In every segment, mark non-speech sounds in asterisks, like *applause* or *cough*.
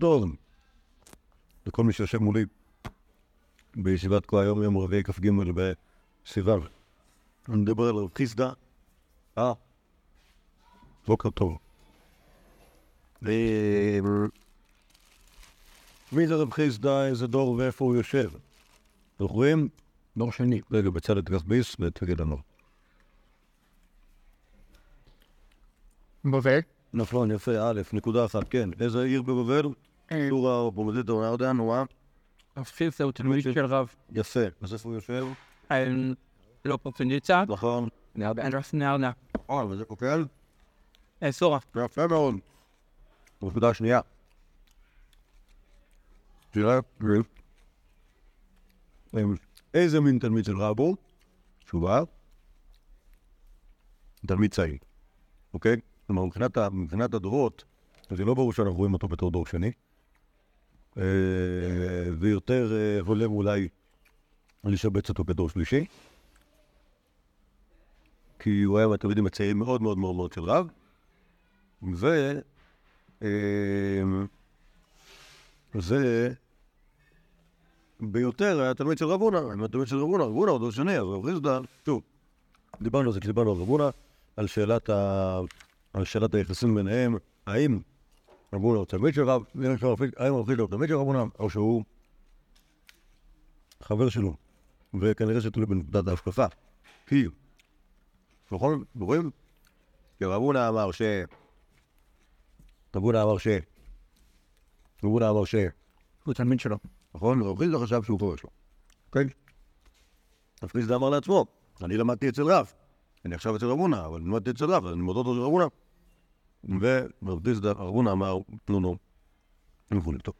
טוב לכל מי שיושב מולי בישיבת כה היום, יום רביעי כ"ג בסיוון. אני מדבר על רב חיסדא. אה, בוקר טוב. ו- מי זה רב חיסדא, איזה דור ואיפה הוא יושב? אנחנו רואים? דור שני. רגע, בצלאל תיקח ביס ותגיד לנו. בבל. נכון, יפה, א', נקודה אחת, כן. איזה עיר בבבל? סורה או בומדית או ירדן, או מה? הפיסה הוא תלמיד של רב יפה. אז איפה הוא יושב? לא פופניצה. נכון. אנדרס נרנה. אה, וזה קוקל? סורה. יפה מאוד. נקודה שנייה. תראה, איזה מין תלמיד של רב הוא? תשובה. תלמיד צעיר, אוקיי? כלומר, מבחינת הדורות, זה לא ברור שאנחנו רואים אותו בתור דור שני. אה, ויותר אה, הולם אולי לשבץ אותו כדור שלישי. כי הוא היה מהתלמידים הצעירים מאוד מאוד מאוד מאוד של רב. ו... אה, זה ביותר היה תלמיד של רב הונא, תלמיד של רב הונא, רב הונא הוא דור שני, אז רב חיסדא, שוב, דיברנו על זה כשדיברנו על רב הונא. על שאלת היחסים ביניהם, האם הונא הוא תלמיד של רב, האם רב חיסדא הוא תלמיד של רב הונא, או שהוא חבר שלו, וכנראה שתלוי בנקודת ההשקפה. כי, נכון? רואים? כי רב הונא אמר ש... רב הונא אמר ש... רב הונא אמר ש... הוא תלמיד שלו. נכון? רב חיסדא חשב שהוא חבר שלו. כן? רב חיסדא אמר לעצמו, אני למדתי אצל רב. אני עכשיו אצל רב הונא, אבל למדתי אצל רב, אז אני מודד אותו של רב הונא. ורב הונא אמר, נו נו, וכולי. טוב.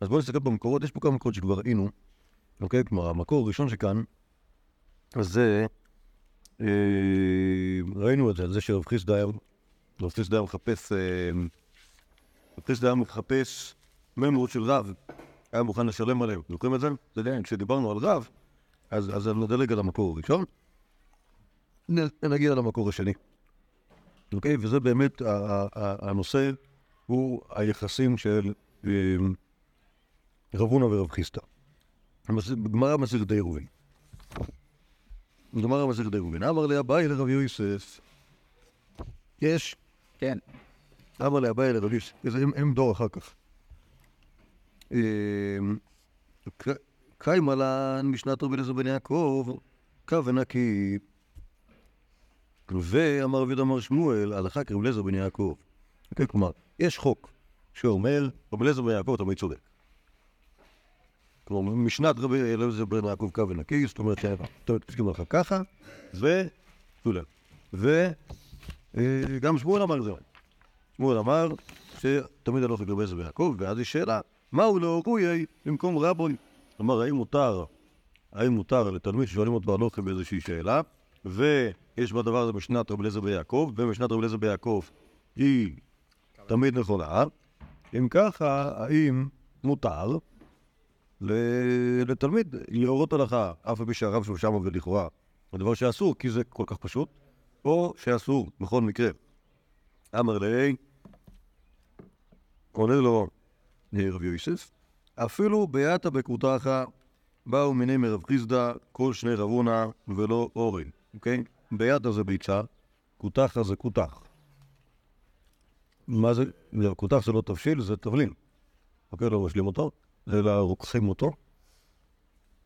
אז בואו נסתכל במקורות, יש פה כמה מקורות שכבר ראינו, אוקיי? כלומר, המקור הראשון שכאן, זה, אה, ראינו את זה, על זה שרב חיסדא היה, רב חיסדא היה מחפש, אה, רב חיסדא היה מחפש ממרות של רב, היה מוכן לשלם עליהם. זוכרים את זה? זה עדיין, כשדיברנו על רב, אז, נדלג על המקור הראשון, נגיע למקור השני. אוקיי? וזה באמת, הנושא הוא היחסים של אה, רב הונא ורב חיסדא. המס- גמרא מסכת עירובין. גמרא מסכת עירובין. אמר לי אביי לרב יוסף, יש, כן. אמר לי אביי לרב יוסף, הם, דור אחר כך. ק- קיימה לן משנת רבי אליעזר בן יעקב, קו ונקי. ואמר רבי יהודה אמר שמואל, הלכה כרבי אליעזר בן יעקב. כן, כלומר, יש חוק שאומר, רבי אליעזר בן יעקב תמיד צודק. כלומר, משנת רבי אליעזר בן יעקב קו ונקי, זאת אומרת, תסכים לך ככה, ו... וגם שמואל אמר זה. שמואל אמר שתמיד הלוך לגבי אליעזר בן יעקב, ואז יש שאלה, מהו לא ראויי במקום רבוי? כלומר, האם מותר, האם מותר לתלמיד ששואלים אותו הלוך באיזושהי שאלה, ויש בדבר הזה משנת רבי אליעזר ביעקב, ומשנת רבי אליעזר ביעקב היא תמיד נכונה. אם ככה, האם מותר לתלמיד להורות הלכה, אף על פי שהרב שלו שמה ולכאורה, הדבר שאסור, כי זה כל כך פשוט, או שאסור בכל מקרה. אמר לי, עונה לו רבי יוסף, אפילו ביאתא בקותחה באו מיני מרב חיסדא כל שני רב הונא ולא אורן, אוקיי? ביאתא זה ביצה, קותחה זה קותח. מה זה? קותח זה לא תבשיל, זה תבלין. אוקיי, לא משלים אותו, אלא רוקחים אותו.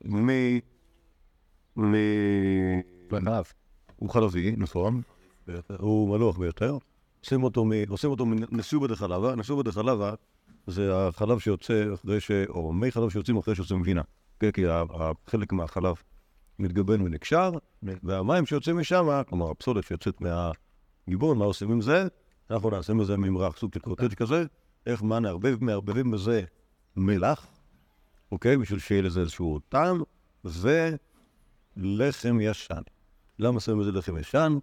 מ... מ... בניו. הוא חלבי, נכון, הוא מלוח ביותר. עושים אותו, מ... עושים אותו מנסיובה דחלבה, נסיובה דחלבה זה החלב שיוצא אחרי ש... או מי חלב שיוצאים אחרי שעושים גבינה. כן, כי ה- ה- חלק מהחלב מתגבן ונקשר, והמים שיוצאים משם, כלומר הפסולת שיוצאת מהגיבון, מה עושים עם זה? אנחנו נעשה מזה ממרח, סוג של קוטג' כזה, איך מה נערבב, מערבבים בזה מלח, אוקיי? בשביל שיהיה לזה איזשהו טעם, ולחם ישן. למה שמים בזה לחם ישן?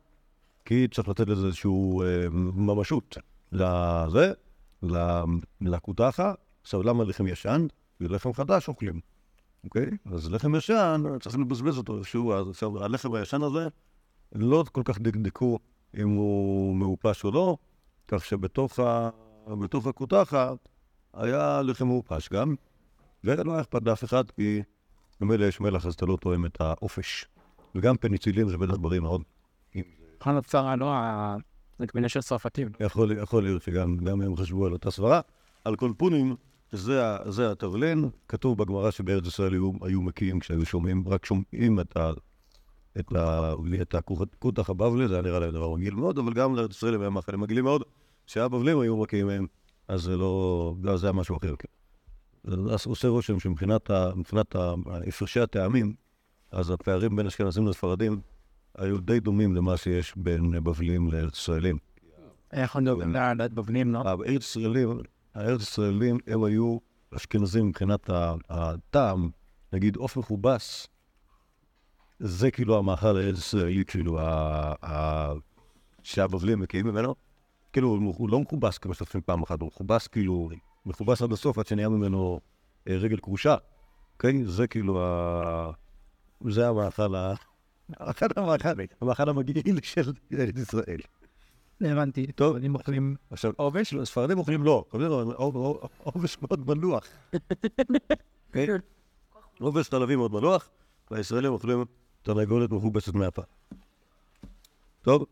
כי צריך לתת לזה איזשהו אה, ממשות לזה, ל- לקותחה. עכשיו, למה לחם ישן? ולחם חדש אוכלים, אוקיי? אז לחם ישן, צריך לבזבז אותו איכשהו, אז עכשיו, הלחם הישן הזה, לא כל כך דקדקו אם הוא מעופש או לא, כך שבתוך ה- בתוך הקותחת, היה לחם מעופש גם, ולא היה אכפת לאף אחד, כי במילא יש מלח, אז אתה לא תואם את האופש. וגם פניצילין זה בטח בריא מאוד. בכלל נוצר, לא, זה גבינה של צרפתים. יכול, יכול להיות שגם גם הם חשבו על אותה סברה. על כל פונים, זה, זה התבלין. כתוב בגמרא שבארץ ישראל היו, היו מקיאים כשהיו שומעים, רק שומעים את ה... את, ה, את הכותח הבבלי, זה היה נראה להם דבר מגעיל מאוד, אבל גם לארץ ישראל הם היו מאכלים מגעילים מאוד. כשהבבלים היו מקיאים מהם, אז זה לא... לא, זה היה משהו אחר. כן. זה עושה רושם שמבחינת הפרשי הטעמים, אז הפערים בין אשכנזים לספרדים היו די דומים למה שיש בין בבלים לארץ ישראלים. איך אני יודע, בבנים, לא? הארץ ישראלים, הארץ ישראלים הם היו אשכנזים מבחינת הטעם, נגיד עוף מכובס, זה כאילו המאכל הארץ ישראלי, כאילו, שהבבלים מקיאים ממנו, כאילו הוא- לא מכובס כמו שתופסים פעם אחת, הוא מכובס כאילו, מכובס עד הסוף עד שנהיה ממנו אה, רגל כרושה, אוקיי? זה כאילו ה... זה המאכל ה... *laughs* המאכל המגעיל של ארץ ישראל. הבנתי. טוב. אני אוכלים עכשיו, עובש? ספרדים אוכלים לא, עובש מאוד מלוח. *laughs* אוקיי? עובש חלבי מאוד מלוח, והישראלים אוכלים תרנגולת מכובסת מהפה. טוב?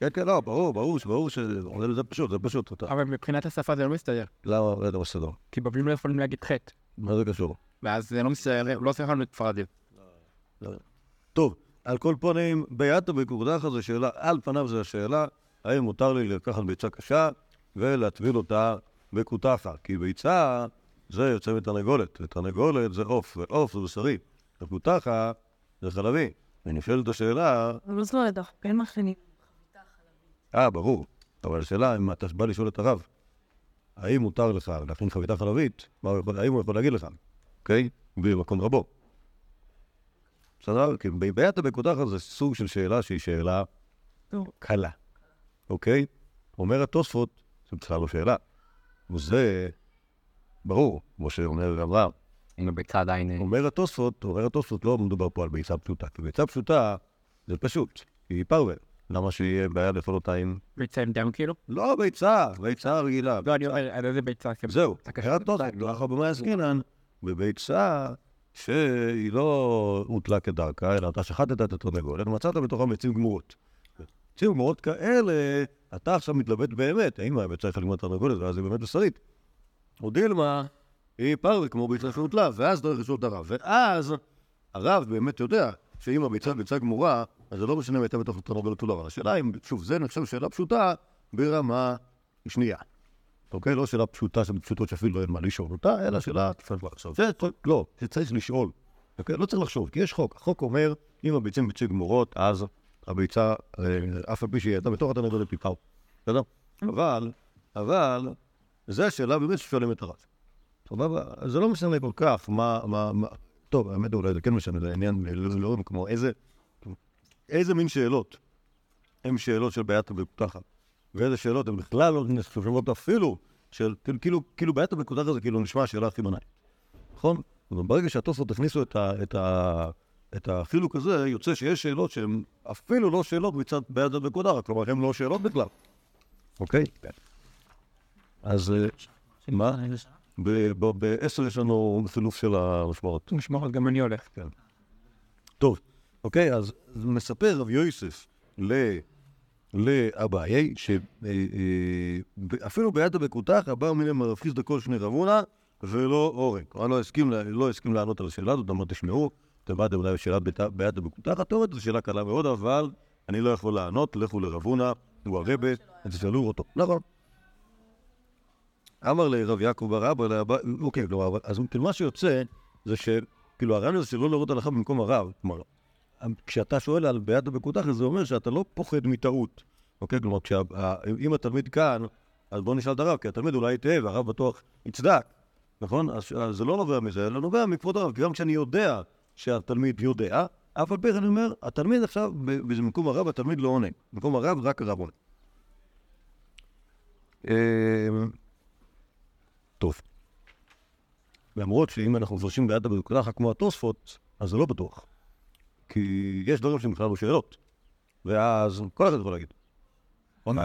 כן, כן, לא, ברור, ברור, ברור שזה זה פשוט, זה פשוט. אבל מבחינת השפה זה לא מסתדר. למה זה לא מסתדר? כי בבלים לא יכולים להגיד חטא. מה זה קשור? ואז זה לא מסתדר, לא צריך לנו את ספרדים. טוב, על כל פנים, ביאטה בקורדחה זו שאלה, על פניו זו השאלה, האם מותר לי לקחת ביצה קשה ולהטביל אותה בקותחה? כי ביצה זה יוצא מתרנגולת, ותרנגולת זה עוף, ועוף זה בשרי, וקותחה זה חלבי. ונשאלת השאלה, אבל זאת אומרת, אנחנו כן מכינים. אה, ברור, אבל השאלה אם אתה בא לשאול את הרב, האם מותר לך להכין חביתה חלבית, האם הוא יכול להגיד לך, אוקיי? במקום רבו. בסדר? כי ביאטה בקותחה זה סוג של שאלה שהיא שאלה. קלה, אוקיי? אומר התוספות, זה בכלל לא שאלה. וזה ברור, כמו שאומר אברהם. אם הביצה עדיין... אומר התוספות, אומר התוספות, לא מדובר פה על ביצה פשוטה. כי ביצה פשוטה זה פשוט, היא פרווה. למה שיהיה בעיה לאכול אותה עם... ביצה עם דם כאילו? לא ביצה, ביצה רגילה. לא, אני אומר, על איזה ביצה? זהו. היה תוספות, לא אחר במאי עסקינן, בביצה שהיא לא הוטלה כדרכה, אלא אתה שחטת את התרנגולת ומצאת בתוכה ביצים גמורות. ביצים גמורות כאלה, אתה עכשיו מתלבט באמת, האם הביצה יכולה לגמור תרנגולת ואז היא באמת בשרית. או דילמה, היא פרווה כמו ביצה שהוטלה, ואז דרך את הרב. ואז הרב באמת יודע שאם הביצה ביצה גמורה, אז זה לא משנה אם הייתה בתוך התרנגולת או לא. השאלה אם, שוב, זה נחשב שאלה פשוטה ברמה שנייה. אוקיי? לא שאלה פשוטה שבפשוטות שאפילו אין מה לשאול אותה, אלא שאלה... זה, לא, זה צריך לשאול. אוקיי? לא צריך לחשוב, כי יש חוק. החוק אומר, אם הביצים ביצים גמורות, אז הביצה, אה, אף על פי שהיא הייתה בתוך התרנגולת פיפר. בסדר? אבל, אבל, זו השאלה באמת ששואלים את הרב. סבבה? זה לא משנה כל כך מה, מה, מה... טוב, האמת אולי זה כן משנה, זה עניין, לא, לא כמו איזה, איזה מין שאלות הן שאלות של בעיית הבקותחת, ואיזה שאלות הן בכלל לא נחשבות אפילו, של, כאילו- כאילו, כאילו בעיית הבקותחת זה כאילו נשמע השאלה הכי בנאלית, נכון? ברגע שהתוספות הכניסו את, ה, את, ה, את החילוק הזה, יוצא שיש שאלות שהן אפילו לא שאלות מצד בעיית הבקותחת, כלומר הן לא שאלות בכלל, אוקיי? אז אה, מה? בעשר יש לנו סילוף של המשמעות. משמעות, גם אני הולך. טוב, אוקיי, אז מספר רב יוסף ל... לאביי, שאפילו ביד הבקותח, הבא מן המרפיס דקול שני רבונה, ולא אורן. כלומר, לא הסכים, לא הסכים לענות על השאלה הזאת, אמר, תשמעו, אתם באתם אולי בשאלת ביתה- ביד הבקותח, את אומרת, זו שאלה קלה מאוד, אבל אני לא יכול לענות, לכו לרבונה, הוא הרבה, ותשאלו אותו. נכון. אמר לרב יעקב בר אבא, אוקיי, כלומר, אז כאילו מה שיוצא, זה שכאילו הרעיון הזה שלא להורות הלכה במקום הרב, כלומר, כשאתה שואל על בעיית הבקותח, זה אומר שאתה לא פוחד מטעות, אוקיי? כלומר, כשה, אם התלמיד כאן, אז בוא נשאל את הרב, כי התלמיד אולי יטעה והרב בטוח יצדק, נכון? אז, אז זה לא נובע מזה, אלא נובע מכבוד הרב, כי גם כשאני יודע שהתלמיד יודע, אף על פי כן אני אומר, התלמיד עכשיו, ב- במקום הרב, התלמיד לא עונה. במקום הרב, רק הרב עונה. אמ, טוב. למרות שאם אנחנו מפרשים בעד הבקותח כמו התוספות, אז זה לא בטוח. כי יש דברים שהם בכלל לא שאלות. ואז כל אחד יכול להגיד. נכון?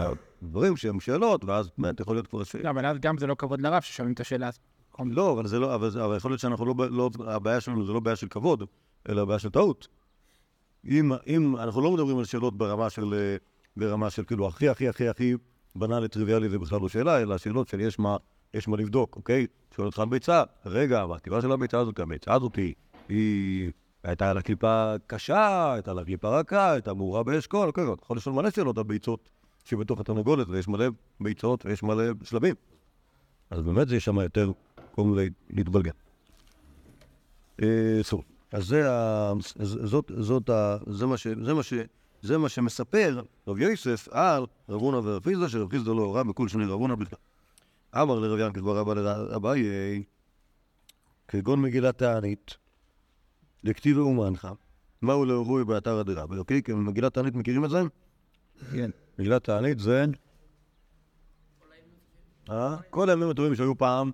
דברים שהם שאלות, ואז באמת יכול להיות כבר שאלה. לא, אבל אז גם זה לא כבוד לרב ששואלים את השאלה הזאת. לא, אבל זה לא, אבל, זה- אבל יכול להיות שאנחנו לא, לא, הבעיה שלנו זה לא בעיה של כבוד, אלא בעיה של טעות. אם, אם אנחנו לא מדברים על שאלות ברמה של, אה, ברמה של כאילו הכי הכי הכי הכי בנאלי טריוויאלי זה בכלל לא שאלה, אלא שאלות של יש מה, יש מה לבדוק, אוקיי? שואל אותך על ביצה, רגע, מה הטבעה של הביצה הזאת, הביצה הזאת היא, היא הייתה לה קליפה קשה, הייתה לה קליפה רכה, הייתה מעורה באשכול, אוקיי, אתה יכול לשאול מלא שאלות על ביצות שבתוך התרנגולת, ויש מלא ביצות ויש מלא שלבים. אז באמת זה יש שם יותר מקום ל- להתבלגן. אה, אז זה מה שמספר רב יוסף על רב הונא ורב חיסדא, שרב חיסדא לא הורה בכל שני רב הונא בכלל. אמר לרב ינקל כבר רבא לאביי, כגון מגילת תענית, דכתיב אומנך, מהו לאורוי באתר הדרבי, אוקיי? כי מגילת תענית מכירים את זה? כן. מגילת תענית זה... אה? כל הימים הטובים שהיו פעם,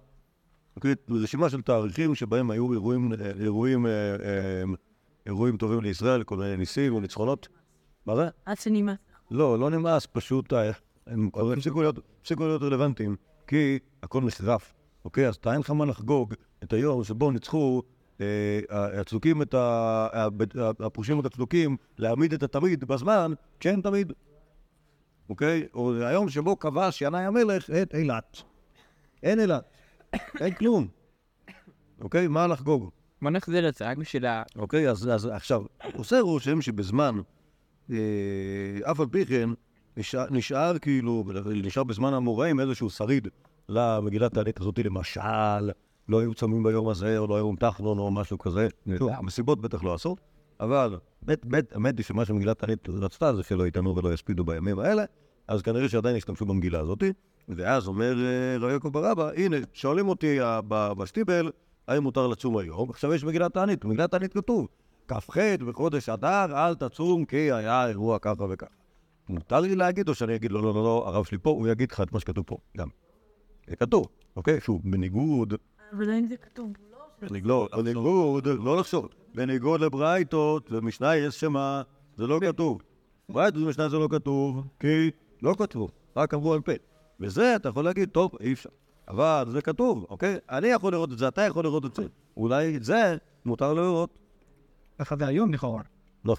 אוקיי? רשימה של תאריכים שבהם היו אירועים, אה, אירועים, אה, אירועים טובים לישראל, כל מיני ניסים וניצחונות. מה זה? עד שנמאס. לא, לא נמאס, פשוט הם הפסיקו להיות, רלוונטיים, כי הכל נחרף, אוקיי? אז אתה אין לך מה לחגוג את היום שבו ניצחו הצדוקים את ה... ה- ה- הפרושים את הצדוקים להעמיד את התמיד בזמן כשאין תמיד, אוקיי? או היום שבו כבש ינאי המלך את אילת. אין אילת, *coughs* אין כלום, אוקיי? מה לחגוג? בוא נחזיר את זה רק בשביל ה... אוקיי, אז, אז עכשיו, עושה רושם שבזמן, אה, אף על פי כן, נשאר, נשאר כאילו, נשאר בזמן האמוראים איזשהו שריד למגילת תענית הזאת, למשל, לא היו צמים ביום הזה, או לא היו תחנון או משהו כזה. שוב, המסיבות בטח לא עשו, אבל האמת היא שמה שמגילת תענית רצתה זה שלא יטענו ולא יספידו בימים האלה, אז כנראה שעדיין השתמשו במגילה הזאת, ואז אומר אה, רבי יעקב ברבא, הנה, שואלים אותי אה, בשטיבל, האם מותר לצום היום? עכשיו יש מגילת תענית, במגילת תענית כתוב, כ"ח בחודש אדר, אל תצום כי היה אירוע ככה וככה. מותר לי להגיד, או שאני אגיד, לא, לא, לא, לא, הרב שלי פה, הוא יגיד לך את מה שכתוב פה, גם. זה כתוב, אוקיי? שוב, בניגוד, אבל אם זה כתוב, לא, לא, בניגוד, לא לחשוב, בניגוד לברייתות ומשנה יש שמה, זה לא כתוב. ברייתות ומשנה זה לא כתוב, כי לא כתבו, רק אמרו על פה. וזה אתה יכול להגיד, טוב, אי אפשר. אבל זה כתוב, אוקיי? אני יכול לראות את זה, אתה יכול לראות את זה. אולי את זה מותר לראות. ככה זה היום לכאורה. לא.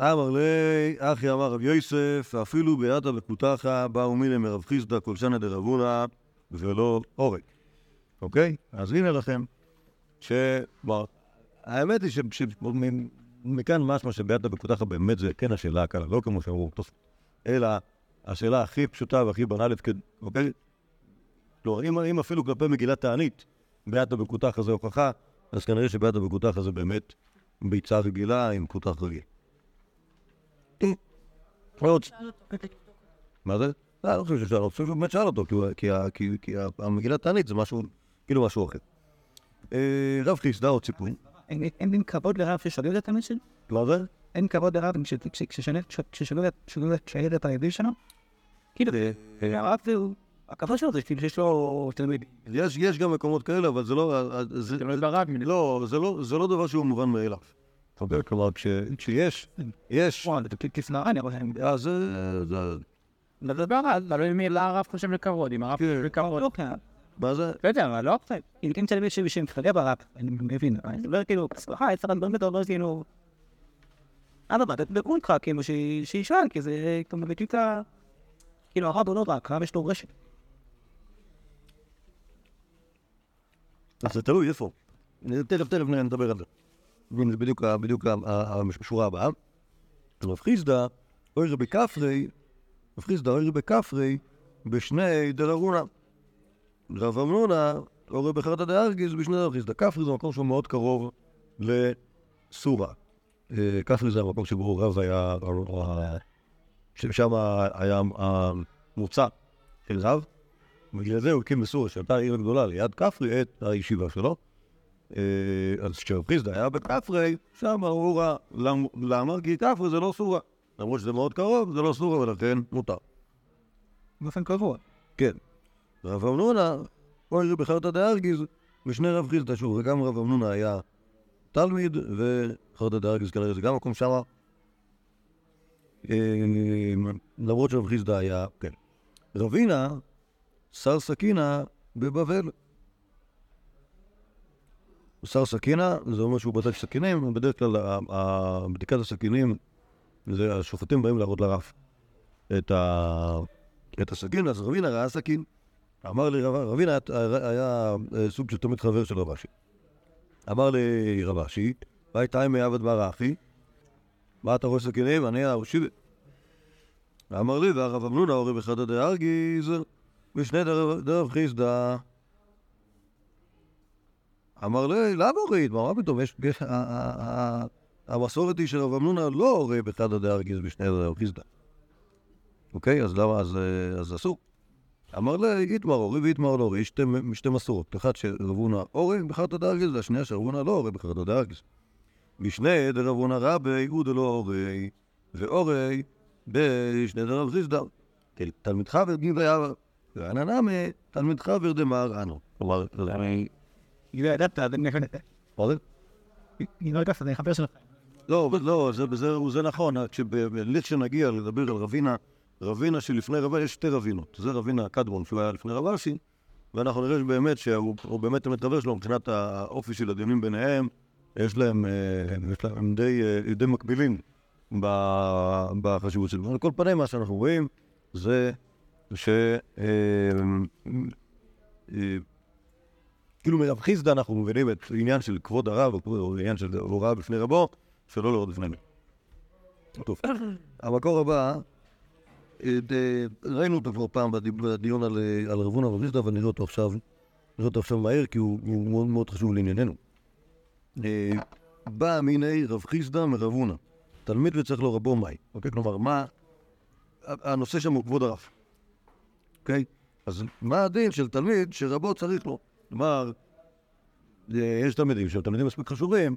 אמר לי, אחי אמר רב יוסף, אפילו ביאתא וקותחה באו מיני מרב חיסדא כל שנה דרב הונא ולא אורק. אוקיי? אז הנה לכם, ש... האמת היא שמכאן משמע שביאתא וקותחה באמת זה כן השאלה הקלה, לא כמו שאמרו, אלא השאלה הכי פשוטה והכי בנאלית, כד- אוקיי? לא, אם, אם אפילו כלפי מגילת תענית, ביאתא וקותחה זה הוכחה, אז כנראה שביאתא וקותחה זה באמת ביצה רגילה עם כותח רגיל. לבדוק. מה זה? לא, אני לא חושב ששאל, אני חושב שהוא באמת שאל אותו, כי הוא- כי ה- כי- כי ה- המגילת תענית זה משהו, כאילו משהו אחר. אה, רב חיסדא עוד סיפור. אין דין כבוד לרב ששואלים את המשל? מה זה? אין כבוד לרב כש- כש- כששואלים את- את הידיד שלו? כאילו, הרב זה, הכבוד שלו זה כאילו שיש לו תלמיד. יש גם מקומות כאלה, אבל זה לא... אה, זה- תלמיד ברב, לא, זה לא- זה לא דבר שהוא מובן מאליו. אתה יודע, כלומר, כש- כשיש, יש. אז לדבר על, תלוי מי הרב חושב לכבוד, אם הרב חושב לכבוד. לא, כן. מה זה? לא יודע, אבל לא עכשיו. אם כן תלמיד שמתחרה ברב, אני מבין. אני לא כאילו, סליחה, אצל הדברים לא כאילו... אדרבה, תדברו איתך, כאילו, שישאל, כי זה כאילו בדיוק ה... כאילו, הרב הוא לא רק, הרב יש לו רשת. אז זה תלוי איפה. תכף תכף נדבר על זה. זה בדיוק השורה הבאה. רב חיסדא, אוי רבי כפרי, רב חיסדא, אוי רבי כפרי, בשני דררונה. רב אמנונה, אוי רבי חרטא דארגיז, בשני רב חיסדא. כפרי זה מקום שהוא מאוד קרוב לסורה. אה, כפרי זה המקום שבו רב היה, ששם היה המוצא של רב. בגלל זה הוא הקים בסוריה, שהייתה עיר גדולה ליד כפרי, את הישיבה שלו. אה, אז כשרב חיסדא היה בכפרי, שם הוא ראה. למ- למה? כי כפרי זה לא סורה. למרות שזה מאוד קרוב, זה לא סורה, ולכן מותר. באופן קבוע. כן. רב אמנונה, אוי רבי חרטא דארגיז, ושני רב חיסדא, שוב, וגם רב אמנונה היה תלמיד, וחרטא דארגיז כנראה זה גם מקום שמה. אה, למרות שרב חיסדא היה, כן. רבינה, שר סכינה בבבל. שר סכינה, זה אומר שהוא בדק סכינים, בדרך כלל בדיקת הסכינים, זה השופטים באים להראות לרב את, ה... את הסכין, אז רבינה ראה סכין. אמר לי, רב- רבינה היה, אה, סוג של תלמיד חבר של רב אשי. אמר לי רב אשי, בית איימי עבד בר אחי, מה אתה רואה סכינים? אני הראשי. אמר לי, והרב אמנונה הורי בחדא דארגיז, ושני דרב חיסדא. אמר לי, למה הוריד? מה פתאום? יש... המסורת היא שרב אמנונה לא הורה בחדא דארגיז בשני חיסדא. אוקיי? אז למה? אז, אה, אז אסור. אמר לה, איתמר אורי ואיתמר לא אורי, יש שתי, מסורות. אחת שרבונה אורי בחרתא דארגיז, והשנייה שרבונה לא אורי בחרתא דארגיז. בשני דרבונה רבי הוא דלא אורי, ואורי בשני דרב חיסדא. תל- תלמיד חבר ויעבר, ואנא נמי תלמיד חבר דמר אנו. כלומר, זה- היא לא ידעת, אז אני... מה זה? היא לא ידעת, אני חבר שלך. לא, לא, זה, זה, זה נכון, כשנגיע לדבר על רבינה, רבינה שלפני רבינה, יש שתי רבינות. זה רבינה הקדמון שהוא היה לפני רב אשי, ואנחנו נראה שבאמת, שהוא הוא באמת תלמיד חבר שלו, מבחינת האופי של הדיונים ביניהם, יש להם, אה, יש להם הם די, אה, די מקבילים בחשיבות שלהם. על כל פנים, מה שאנחנו רואים זה ש... אה, כאילו מרב חיסדא אנחנו מבינים את העניין של כבוד הרב, או עניין של הוראה בפני רבו, שלא להורד בפנינו. טוב, *laughs* המקור הבא, אה, ראינו אותו כבר פעם בדי- בדיון על על רב הונא ורב חיסדא, אבל נראה אותו עכשיו, נראה אותו עכשיו מהר, כי הוא מאוד מאוד חשוב לענייננו. אה, בא מיני רב חיסדא מרב הונא, תלמיד וצריך לו רבו מאי, אוקיי? כלומר, מה... הנושא שם הוא כבוד הרב, אוקיי? אז מה הדין של תלמיד שרבו צריך לו? כלומר, אה, יש תלמידים שהם תלמידים מספיק חשובים,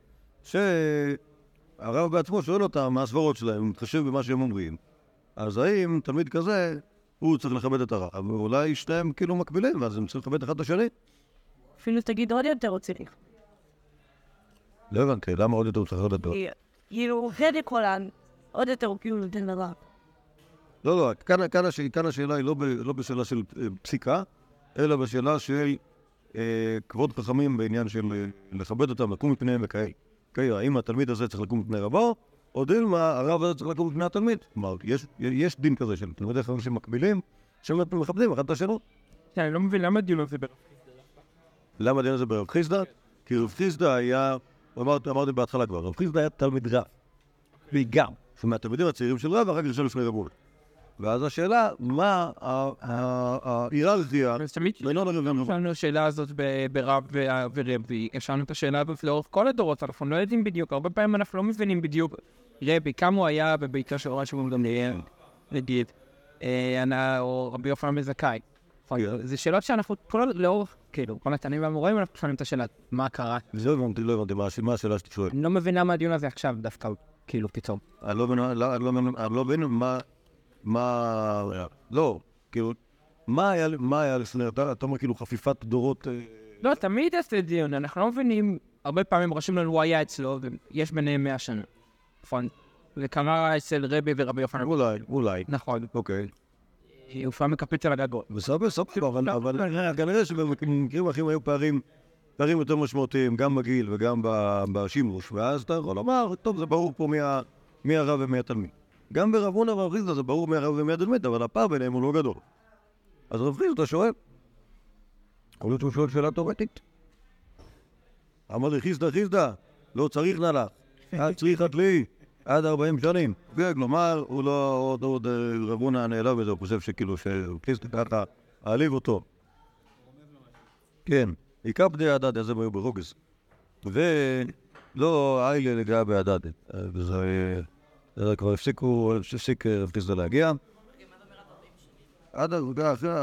שהרב בעצמו שואל אותם מה הסברות שלהם, הוא מתחשב במה שהם אומרים. אז האם תלמיד כזה, הוא צריך לכבד את הרב, ואולי שניהם כאילו מקבילים, ואז הם צריכים לכבד אחד את השני? אפילו תגיד עוד יותר רציני. לא הבנתי, למה עוד יותר הוא צריך לכבד את הרב? כאילו, כן יכול לענות. עוד יותר הוא כאילו נותן לרב. לא, לא, כאן, כאן, הש... כאן השאלה היא לא, ב... לא בשאלה של אה, פסיקה, אלא בשאלה של אה, כבוד חכמים בעניין של אה, לכבד אותם, לקום מפניהם וכאלה. אוקיי, האם התלמיד הזה צריך לקום מפני רבו, או דילמה, הרב הזה צריך לקום מפני התלמיד. כלומר, יש, יש דין כזה של תלמידי חכמים שמקבילים, שמכבדים אחד את השני. כן, אני לא מבין למה הדיון הזה ברב למה הדין הזה ברב חיסדא? כי רב חיסדא היה, אמרתי, בהתחלה כבר, רב חיסדא היה תלמיד רב. וגם. זאת אומרת, הצעירים של רב, ואחר כך יושב לפני רב אורי. ואז השאלה, מה ההיררכיה אז תמיד בינו לבין רב יש לנו השאלה הזאת ברב ורבי, יש לנו את השאלה הזאת לאורך כל הדורות, אנחנו לא יודעים בדיוק, הרבה פעמים אנחנו לא מבינים בדיוק רבי, כמה הוא היה בביתו של רש"י גמליאל, נגיד, אה, או רבי יוחנן בן זכאי. זה שאלות שאנחנו כל לאורך, כאילו, כל התנאים והמוראים אנחנו שואלים את השאלה, מה קרה? לא הבנתי, לא הבנתי, מה הש- מה השאלה שאתה שואל? אני לא מבין למה הדיון הזה עכשיו דווקא, כאילו, פתאום. אני לא לא- לא אני לא מבין מה, מה, לא, כאילו, מה היה, מה היה לפני, אתה אתה אומר כאילו חפיפת דורות, אה, לא, תמיד יש את דיון, אנחנו לא מבינים, הרבה פעמים רשום לנו הוא היה אצלו, ויש ביניהם מאה שנה. נכון. זה קרה אצל רבי ורבי יוחנן. אולי, אולי, נכון. אוקיי. הוא לפעמים מקפץ על הגגות. בסדר, סבבה, אבל, אבל כנראה שבמקרים אחרים היו פערים, פערים יותר משמעותיים, גם בגיל וגם בשימוש, ואז אתה יכול לומר, טוב, זה ברור פה מי הרב ומי התלמיד. גם ברב הונא ורב חיסדא זה ברור מי הרב ומי התלמיד, אבל הפער ביניהם הוא לא גדול. אז רב חיסדא שואל, יכול להיות שהוא שואל שאלה תאורטית. אמר לי, חיסדא, חיסדא, לא צריך נא לך, *laughs* את צריכת לי עד 40 שנים. כלומר, הוא לא, עוד, עוד אה, רב הונא נעלב בזה, הוא חושב שכאילו, שחיסדא ככה, העליב אותו. כן, עיקר הדד, אז הם היו ברוגז. ולא איילה לגעה בהדד. זה כבר הפסיקו, הפסיק אה, רב חיסדא להגיע. עד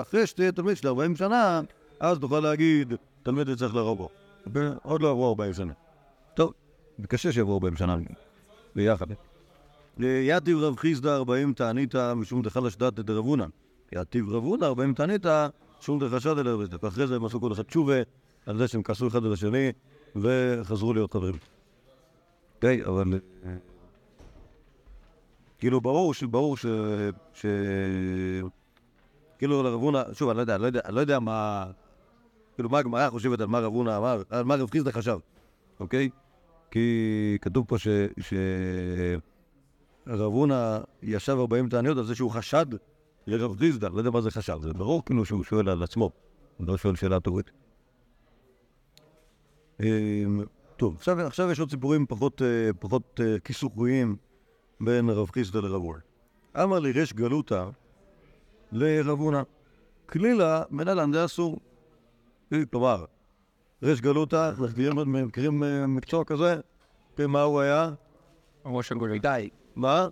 אחרי- שתהיה תלמיד של 40 שנה, אז תוכל להגיד, תלמיד צריך לרבו. עוד לא עברו 40 שנה. טוב, קשה שיעברו 40 שנה ביחד. יתיב רב חיסדא 40 תעניתא משום דחלש דתא דרב הונא. יתיב רב הונא 40 תעניתא שום דחשדא דרב חיסדא. ואחרי זה הם עשו כל אחד תשובה על זה שהם כעסו אחד על השני וחזרו להיות חברים. אוקיי, אבל... כאילו, ברור. ברור ש... ש... כאילו, לרב הונא, שוב, אני לא יודע, אני לא יודע, אני לא יודע מה... כאילו, מה הגמרא חושבת על מה רב הונא אמר, על מה רב חיסדא חשב, אוקיי? כי כתוב פה ש... ש... רב הונא ישב 40 תעניות על זה שהוא חשד לרב חיסדא, לא יודע מה זה חשד, זה ברור כאילו שהוא שואל על עצמו, הוא לא שואל שאלה תיאורטית. אמ, טוב, עכשיו, עכשיו יש עוד סיפורים פחות, אה, פחות אה, כיסוחיים בין רב חיסדא לרב הונא. אמר לי ריש גלותא לרב הונא, כלילה מנהלן זה אסור. כלומר, ריש גלותא, מכירים- מכירים אה, מקצוע כזה? מה הוא היה? ראש הגולי. די. מה?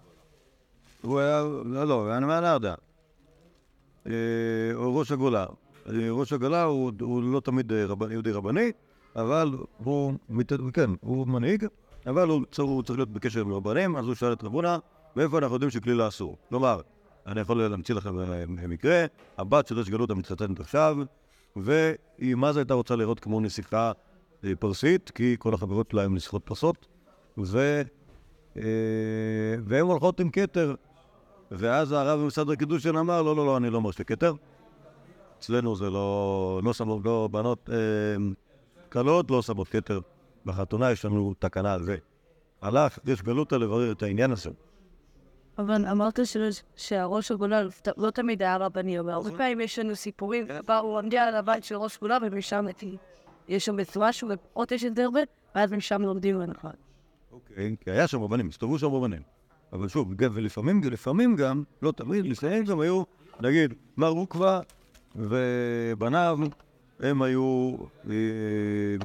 הוא היה, לא, לא, הוא היה נאמן ארדה. אה, הוא ראש הגולה. אה, ראש הגולה הוא, הוא לא תמיד יהודי רבני, אבל הוא, כן, הוא מנהיג, אבל הוא הוא צריך להיות בקשר עם רבנים, אז הוא שאל את רב הונא, מאיפה אנחנו יודעים שכלילה אסור? כלומר, אני יכול להמציא לכם אה, מקרה, הבת של ראש גלותא מתחתנת עכשיו, והיא מה זה הייתה רוצה לראות כמו נסיכה אה, פרסית, כי כל החברות שלה הן נסיכות פרסות, ו... אה, והן הולכות עם כתר. ואז הרב במשרד הקידושין אמר, לא, לא, לא, אני לא מרשה כתר. אצלנו זה לא, לא שמות, לא, בנות אה, כלות לא שמות כתר. בחתונה יש לנו תקנה על זה. הלך, יש גלותא לברר את העניין הזה. אבל אמרת שהראש הגולה לא תמיד היה רבני, אבל הרבה פעמים יש לנו סיפורים, בה הוא עמד על הבית של ראש גולה ומשם יש שם איזה משהו, ופחות יש את זה הרבה, ואז משם לומדים הנחה. אוקיי, כי היה שם רבנים, הסתובבו שם רבנים. אבל שוב, ולפעמים, לפעמים גם, לא תמיד, לפעמים גם היו, נגיד, מר רוקווה ובניו, הם היו אה,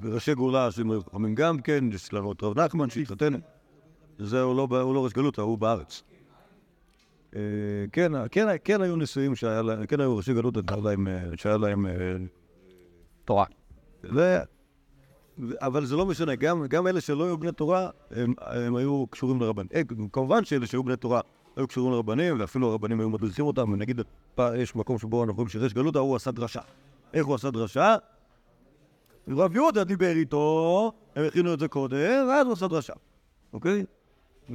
ראשי גאולה שהם היו חכמים גם כן, יש לנו את רב נחמן שהתחתן. זה הוא לא, הוא לא ראש גלות, הוא בארץ. אה, כן, כן, כן היו נשואים שהיה להם, כן היו ראשי גלות אה, שהיה להם תורה. אבל זה לא משנה, גם, גם אלה שלא היו בני תורה, הם, הם היו קשורים לרבנים. כמובן שאלה שהיו בני תורה היו קשורים לרבנים, ואפילו הרבנים היו מדריכים אותם, ונגיד, יש מקום שבו אנחנו רואים שיש גלות, ההוא עשה דרשה. איך הוא עשה דרשה? רב יהודה דיבר איתו, הם הכינו את זה קודם, ואז הוא עשה דרשה, אוקיי?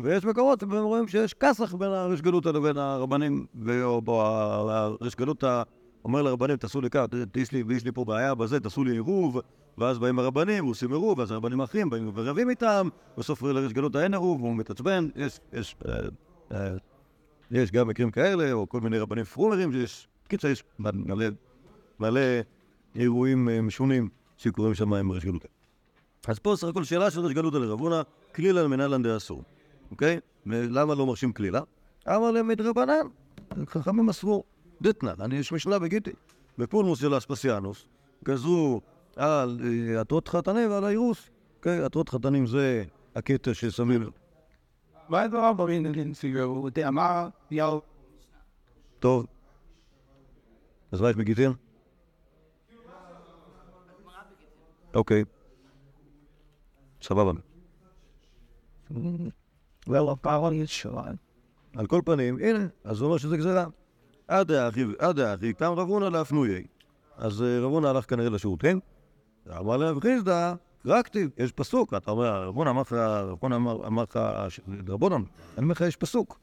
ויש מקומות שבהם רואים שיש כסח בין הריש גלותא לבין הרבנים, והריש גלותא אומר לרבנים, תעשו לי כך, יש לי, פה בעיה בזה, תעשו לי עירוב, ואז באים הרבנים, עושים עירוב, ואז הרבנים האחרים באים ורבים איתם, בסוף לריש גלותא אין עירוב, והוא מתעצבן, יש, יש, אה, אה, יש גם מקרים כאלה, או כל מיני רבנים פרומרים, שיש, קיצר, יש מלא, מלא אירועים אה, משונים שקורים שם עם ריש גלותא. אז פה סך הכל שאלה של ריש גלותא לרב הונא, כלילה מנהלן דאסור, אוקיי? ולמה לא מרשים כלילה? אמר להם מדרבנן, חכמים אסרו. דתנן, אני יש משנה בגיטי. בפולמוס של אספסיאנוס, גזרו על אה, עטרות חתנים ועל האירוס. אוקיי, עטרות חתנים זה הכתר ששמים... טוב. אז מה יש בגיטין? אוקיי. סבבה. על כל פנים, הנה, אז הוא אומר שזה גזירה. עד האחי, עד האחי, קם רב הונא לאפנויי. אז אה, רב הונא הלך כנראה לשירותים, אמר לרב חיסדא, רק כתיב, יש פסוק, אתה אומר, רב הונא אמר לך, רב הונא אמר לך, רבונן, אני אומר לך, יש פסוק.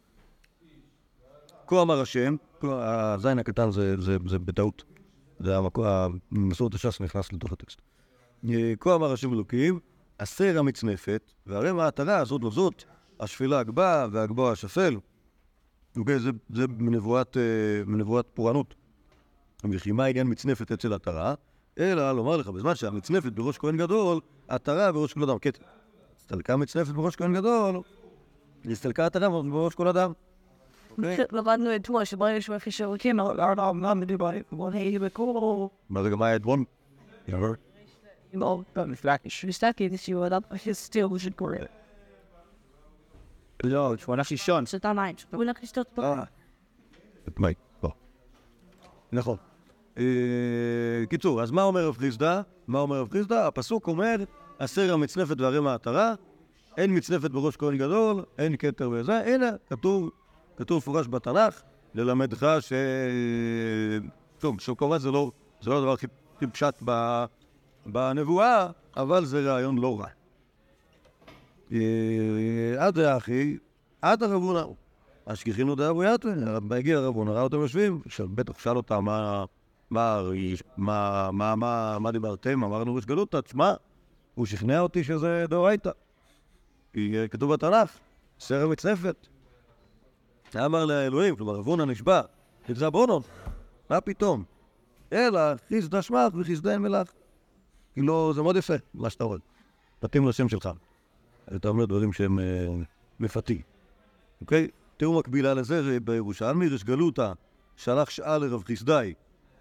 כה אמר השם, הזין הקטן זה, בטעות, זה המסורת הש"ס נכנס לתוך הטקסט. אה, כה אמר השם אלוקים, הסר המצנפת, והרי מהעטרה הזאת לזאת, השפלה הגבה והגבוה השפל. אוקיי, זה, זה מנבואת, אה, מנבואת פורענות. וכי מה העניין מצנפת אצל עטרה? אלא לומר לך, בזמן שהמצנפת בראש כהן גדול, עטרה בראש כל אדם. קטע. הסתלקה מצנפת בראש כהן גדול, הסתלקה עטרה בראש כל אדם. אוקיי? למדנו אתמול שברגע שהוא הולך לשירותים, לא, לא, לא, לא מדובר. בוא נהיה בקור. מה זה גם היה אתמול? יאללה. עם אור. מפלקיש. ושתקי איזשהו אדם שסתיר שקורא. לא, שהוא הלך לישון. שתה מים. הוא הולך לשתות פה. אה. את מי? לא. נכון. אה, קיצור, אז מה אומר רב חיסדא? מה אומר רב חיסדא? הפסוק אומר, הסר המצנפת והרי מעטרה, אין מצנפת בראש כהן גדול, אין כתר וזה, הנה, כתוב, כתוב מפורש בתנ"ך, ללמדך ש... טוב, שכמובן זה לא, זה לא הדבר הכי הכי פשט ב... בנבואה, אבל זה רעיון לא רע. אה, עד האחי, עד הרב הונא. השגיחינו דאבו יתו, הגיע הונא, ראה אותם יושבים, בטח שאל אותם מה, מה, מה, מה, מה, מה דיברתם, אמרנו ריש גלותא, תשמע, הוא שכנע אותי שזה דאורייתא. כתוב בתנ"ך, סרם מצנפת. אמר לאלוהים, כלומר רב הונא נשבע, תגזע בונון, מה פתאום? אלא חיסדא שמך וחיסדא מלך. כאילו, זה מאוד יפה, מה שאתה רואה. מתאים לשם שלך. אתה אומר דברים שהם אה, מפתים. אוקיי? תראו מקבילה לזה, זה בירושלמי, ריש גלותא שלח שעה לרב חיסדאי,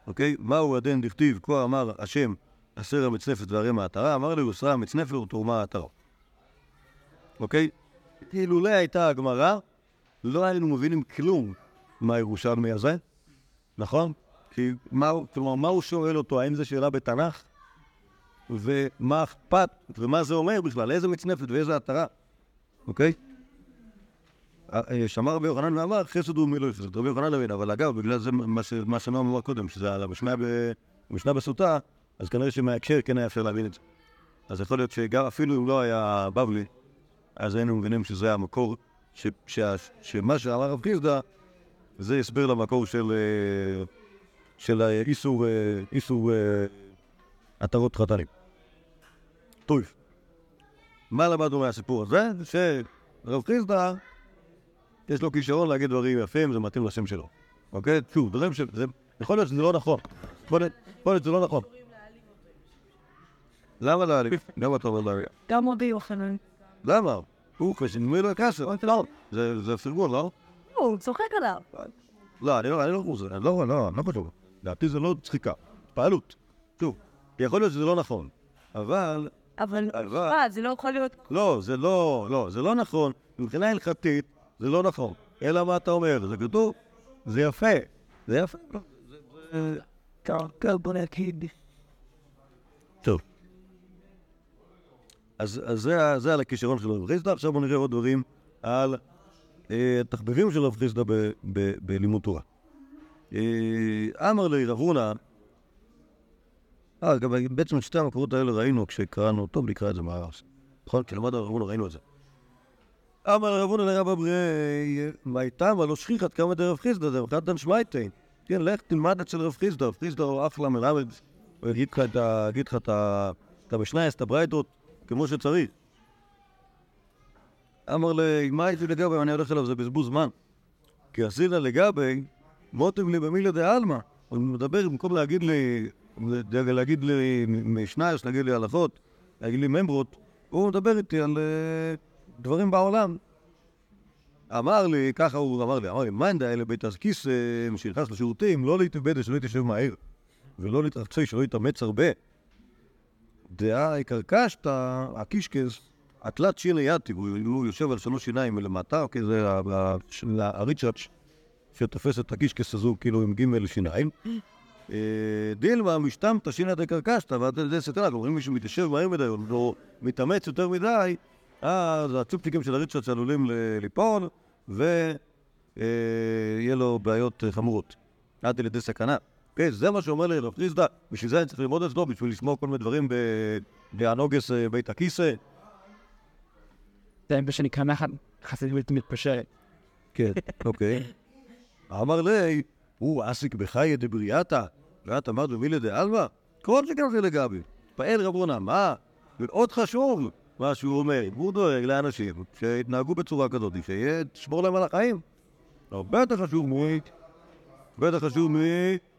אוקיי? מהו הדין דכתיב, כה אמר השם, הסר המצנפת והרי מעטרה, אמר לו, יוסרה המצנפת ותרומה העטרה. אוקיי? אילולא הייתה הגמרא, לא היינו מבינים כלום מהירושלמי הזה, נכון? כי מה, כלומר, מה הוא שואל אותו? האם זו שאלה בתנ"ך? ומה אכפת, ומה זה אומר בכלל? איזה מצנפת ואיזה עטרה, אוקיי? אה, אה, שמע רבי יוחנן ואמר, חסד הוא מילוי חסד. רבי יוחנן הבין, אבל אגב, בגלל זה מה ש- שנועם אמר קודם, שזה על המשנה בסוטה, אז כנראה שמההקשר כן היה אפשר להבין את זה. אז יכול להיות שגם אפילו אם לא היה בבלי, אז היינו מבינים שזה המקור, ש- שה- שמה שאמר רב חיסדא, זה הסבר למקור של אה, של איסור, עטרות חתנים. טוב. מה למדנו מהסיפור הזה? שרב חיסדא, יש לו כישרון להגיד דברים יפים, זה מתאים לשם שלו. אוקיי? שוב, דברים ש... זה... יכול להיות שזה לא נכון. יכול להיות שזה לא נכון. למה להעליב? *laughs* למה אתה אומר להעליב? גם רבי יוחנן. למה? הוא כשנדמה לו הכסף. זה זה פרגון, לא? לא, הוא צוחק עליו. לא, אני לא, אני לא אני לא, לא, אני לא חושב. לדעתי זה לא צחיקה, פעלות. שוב, יכול להיות שזה לא נכון, אבל, אבל אבל- זה לא יכול להיות... לא, זה לא, לא, זה לא נכון, מבחינה הלכתית זה לא נכון. אלא מה אתה אומר, זה כתוב, זה יפה, זה יפה. כן, בוא נגיד. טוב. אז, אז זה, זה על הכישרון של רב חיסדא, עכשיו בואו נראה עוד דברים על אה, תחביבים של רב חיסדא ב- ב- בלימוד תורה. אה, אמר לי רב הונא, אה, גם בעצם את שתי המקורות האלה ראינו כשקראנו, טוב נקרא את זה מהרס, נכון? כשלמדנו על רב הונא ראינו את זה. אמר רב הונא לרב אברי, מי תמה לא שכיחת כמה דרב חיסדא דרב דן שמייטין. כן, לך תלמד אצל רב חיסדא, רב חיסדא הוא אחלה מלמד, הוא יגיד לך את המשנייס, את הברייתות, כמו שצריך. אמר לי, מה הייתי לגבי, אני הולך אליו, זה בזבוז זמן. כי עשית לגבי, מוטב לי במילה דעלמא. הוא מדבר, במקום להגיד לי, להגיד לי משנייס, להגיד לי הלכות, להגיד לי ממרות, הוא מדבר איתי על אה, דברים בעולם. אמר לי, ככה הוא אמר לי, אמר לי, מאן דאלה בית הכיס שנכנס לשירותים, לא להתאבד שלא יתיישב מהר, ולא להתרחצי שלא יתאמץ הרבה. דעה קרקשת, הקישקס, התלת שיני יתי, הוא יושב על שלוש שיניים מלמטה, אוקיי, זה הריצ'אץ' שתופס את הקישקס הזו כאילו עם גימל שיניים. אה, דילמה משתמתא שינא דקרקשתא ועד ידי סתרה, כלומר אם מישהו מתיישב מהר מדי או מתאמץ יותר מדי, אז הצופטיקים של הריצ'אץ' עלולים ליפול ויהיה לו בעיות אה, חמורות עד לידי סכנה. כן, זה מה שאומר לי רב חיסדא, בשביל זה אני צריך ללמוד אצלו, בשביל לשמוע כל מיני דברים ב- באנוגס אה, בית הכיסא. זה מה שנקרא נחת חסידית בלתי מתפשרת. כן, אוקיי. *laughs* אמר לי, הוא עסיק בחיי דבריאתא, ואת אמרת במילי דעלמא? כל שכן זה לגבי. פעל רב רונה, מה? מאוד חשוב מה שהוא אומר. הוא דואג לאנשים שיתנהגו בצורה כזאת, שיהיה, תשמור להם על החיים. הרבה יותר חשוב מ... בטח חשוב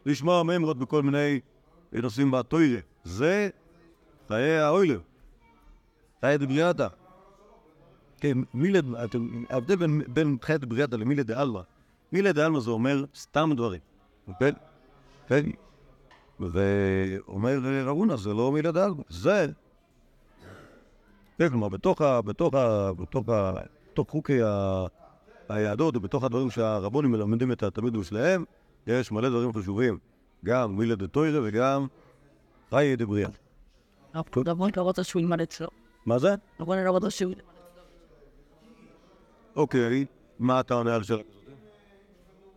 מלשמוע ממרות בכל מיני נושאים בתוירה. זה חיי האוילר. חיי דבריאתא. כן, מילד, ההבדל בין, בין חיית בריאתה למילד דעלמא, מילד דעלמא זה אומר סתם דברים, כן? כן? ואומר רב הונא, זה לא מילד דעלמא, זה... כן, כלומר, בתוך, ה, בתוך, ה, בתוך, ה, בתוך חוקי ה, היהדות ובתוך הדברים שהרבונים מלמדים את התלמידים שלהם, יש מלא דברים חשובים, גם מילד דתוירה וגם חיי דבריאתה. רבון לא רוצה שהוא ילמד אצלו. מה זה? רבון לא רוצה שהוא... אוקיי, מה אתה עונה על שאלה כזאת?